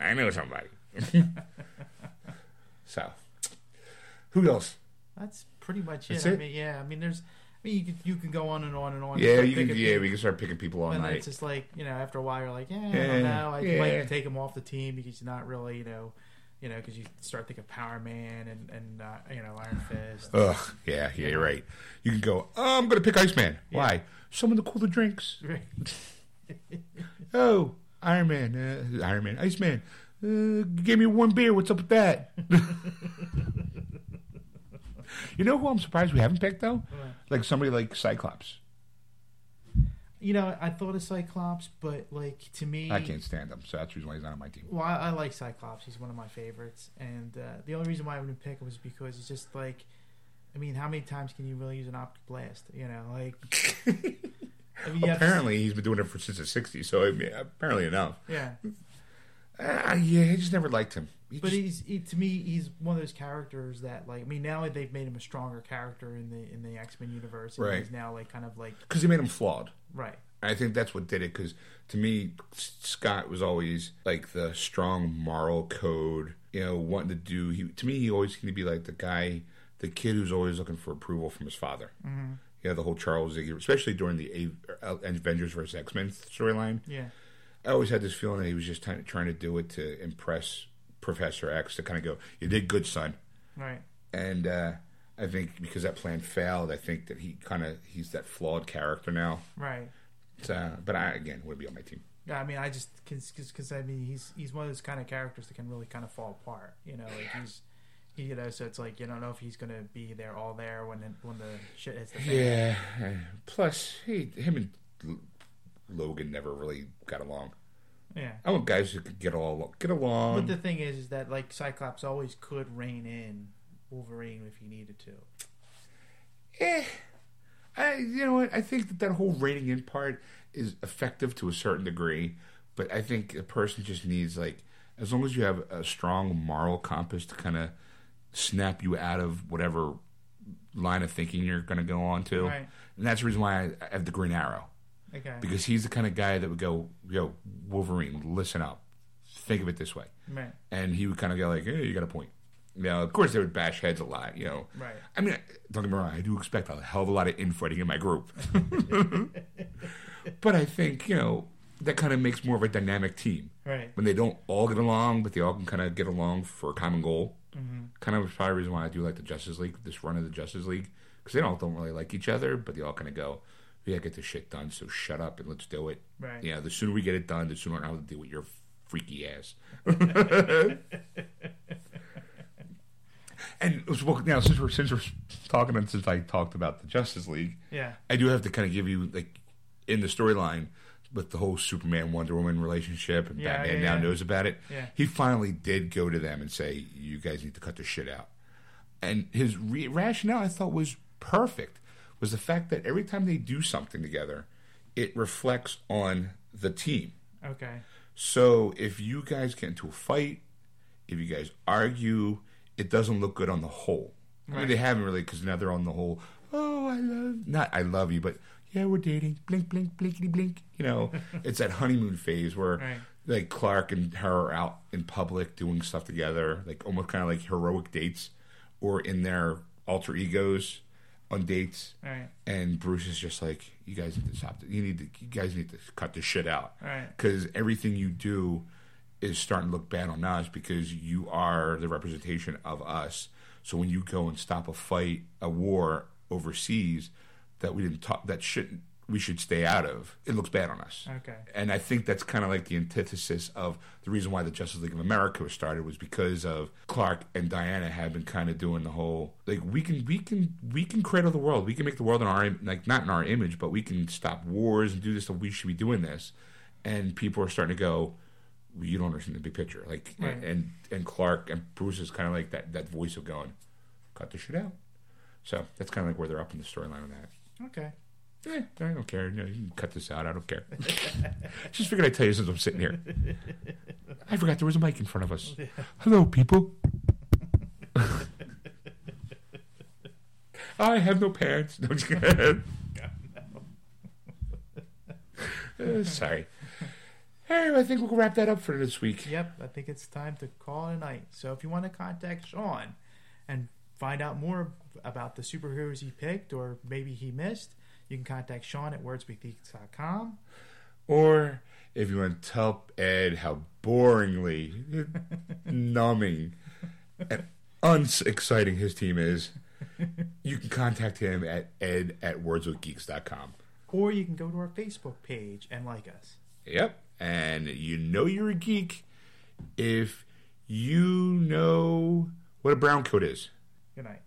I know somebody. so, who else? That's pretty much it. It. I mean, yeah. I mean, there's I mean, you can you can go on and on and on. Yeah, you can, yeah, people. we can start picking people all And night. it's just like you know, after a while, you're like, yeah, I Yeah, don't know. I yeah. might take him off the team because he's not really, you know, you know, because you start thinking Power Man and and uh, you know Iron Fist. Ugh, yeah, yeah, you're right. You can go. Oh, I'm gonna pick Iceman. Why? Someone to cool the drinks. Right. Oh, Iron Man, uh, Iron Man, Iceman. Uh, gave me one beer. What's up with that? you know who I'm surprised we haven't picked though? Like somebody like Cyclops. You know, I thought of Cyclops, but like to me, I can't stand him, so that's the reason why he's not on my team. Well, I, I like Cyclops. He's one of my favorites, and uh, the only reason why I wouldn't pick him was because it's just like, I mean, how many times can you really use an optic blast? You know, like. I mean, you have to- apparently, he's been doing it for since the '60s, so I mean, apparently enough. yeah. Uh, yeah, I just never liked him. He But just- he's he, to me, he's one of those characters that like I mean now they've made him a stronger character in the in the X Men universe. And Right. He's now like kind of like because he made him flawed. right. I think that's what did it. Because to me, Scott was always like the strong moral code. You know, wanting to do. He to me, he always seemed to be like the guy, the kid who's always looking for approval from his father. Mm-hmm. Yeah, the whole Charles Xavier, especially during the A- uh, Avengers versus X Men storyline. Yeah. I always had this feeling that he was just trying trying to do it to impress Professor X to kind of go, "You did good, son." Right. And uh, I think because that plan failed, I think that he kind of he's that flawed character now. Right. So, but I again would be on my team. Yeah, I mean, I just because I mean he's he's one of those kind of characters that can really kind of fall apart. You know, like he's he, you know, so it's like you don't know if he's gonna be there all there when when the shit hits the fan. Yeah. Plus, he, him and Logan never really got along. Yeah. I want guys who could get all get along. But the thing is, is that like Cyclops always could rein in Wolverine if he needed to. eh, I you know what? I think that that whole rating in part is effective to a certain degree, but I think a person just needs like as long as you have a strong moral compass to kind of snap you out of whatever line of thinking you're going to go on to. Right. And that's the reason why I have the Green Arrow. Okay. because he's the kind of guy that would go, "Yo, Wolverine, listen up, think of it this way," Right. and he would kind of go like, "Hey, you got a point." You know, of course, they would bash heads a lot. You know, Right. I mean, don't get me wrong, I do expect a hell of a lot of infighting in my group, but I think you know that kind of makes more of a dynamic team Right. when they don't all get along, but they all can kind of get along for a common goal. Mm-hmm. Kind of probably the reason why I do like the Justice League, this run of the Justice League, because they all don't really like each other, but they all kind of go, we gotta get this shit done. So shut up and let's do it. Right. Yeah, the sooner we get it done, the sooner I don't have to deal with your freaky ass. and well, now since we're since we're talking and since I talked about the Justice League, Yeah. I do have to kind of give you like in the storyline with the whole Superman Wonder Woman relationship, and Yeah, Batman yeah, now yeah. knows about it. Yeah. He finally did go to them and say, "You guys need to cut this shit out." And his re- rationale, I thought, was perfect. Was the fact that every time they do something together, it reflects on the team. Okay. So if you guys get into a fight, if you guys argue, it doesn't look good on the whole. I mean, they haven't really because now they're on the whole. Oh, I love not I love you, but yeah, we're dating. Blink, blink, blinkety, blink. You know, it's that honeymoon phase where Right. like Clark and her are out in public doing stuff together, like almost kind of like heroic dates, or in their alter egos on dates. Right. And Bruce is just like, you guys need to stop. You need to. You guys need to cut this shit out Right. because everything you do is starting to look bad on us because you are the representation of us. So when you go and stop a fight, a war overseas that we didn't talk, that shouldn't we should stay out of, it looks bad on us. Okay. And I think that's kind of like the antithesis of the reason why the Justice League of America was started was because of Clark and Diana had been kind of doing the whole like we can we can we can cradle the world, we can make the world in our like not in our image, but we can stop wars and do this stuff. We should be doing this, and people are starting to go. "Well, You don't understand the big picture, like Right. and and Clark and Bruce is kind of like that that voice of going, cut the shit out. So that's kind of like where they're up in the storyline on that. Okay. Eh, I don't care. You can cut this out. I don't care. Just figured I'd tell you since I'm sitting here. I forgot there was a mic in front of us. Hello, people. I have no parents. No. Uh, sorry. Anyway, I think we'll wrap that up for this week. Yep, I think it's time to call it a night. So if you want to contact Sean and find out more about the superheroes he picked or maybe he missed, you can contact Sean at wordswithgeeks.com. Or if you want to tell Ed how boringly numbing and unexciting his team is, you can contact him at ed at wordswithgeeks.com. Or you can go to our Facebook page and like us. Yep. And you know you're a geek if you know what a brown coat is. Good night.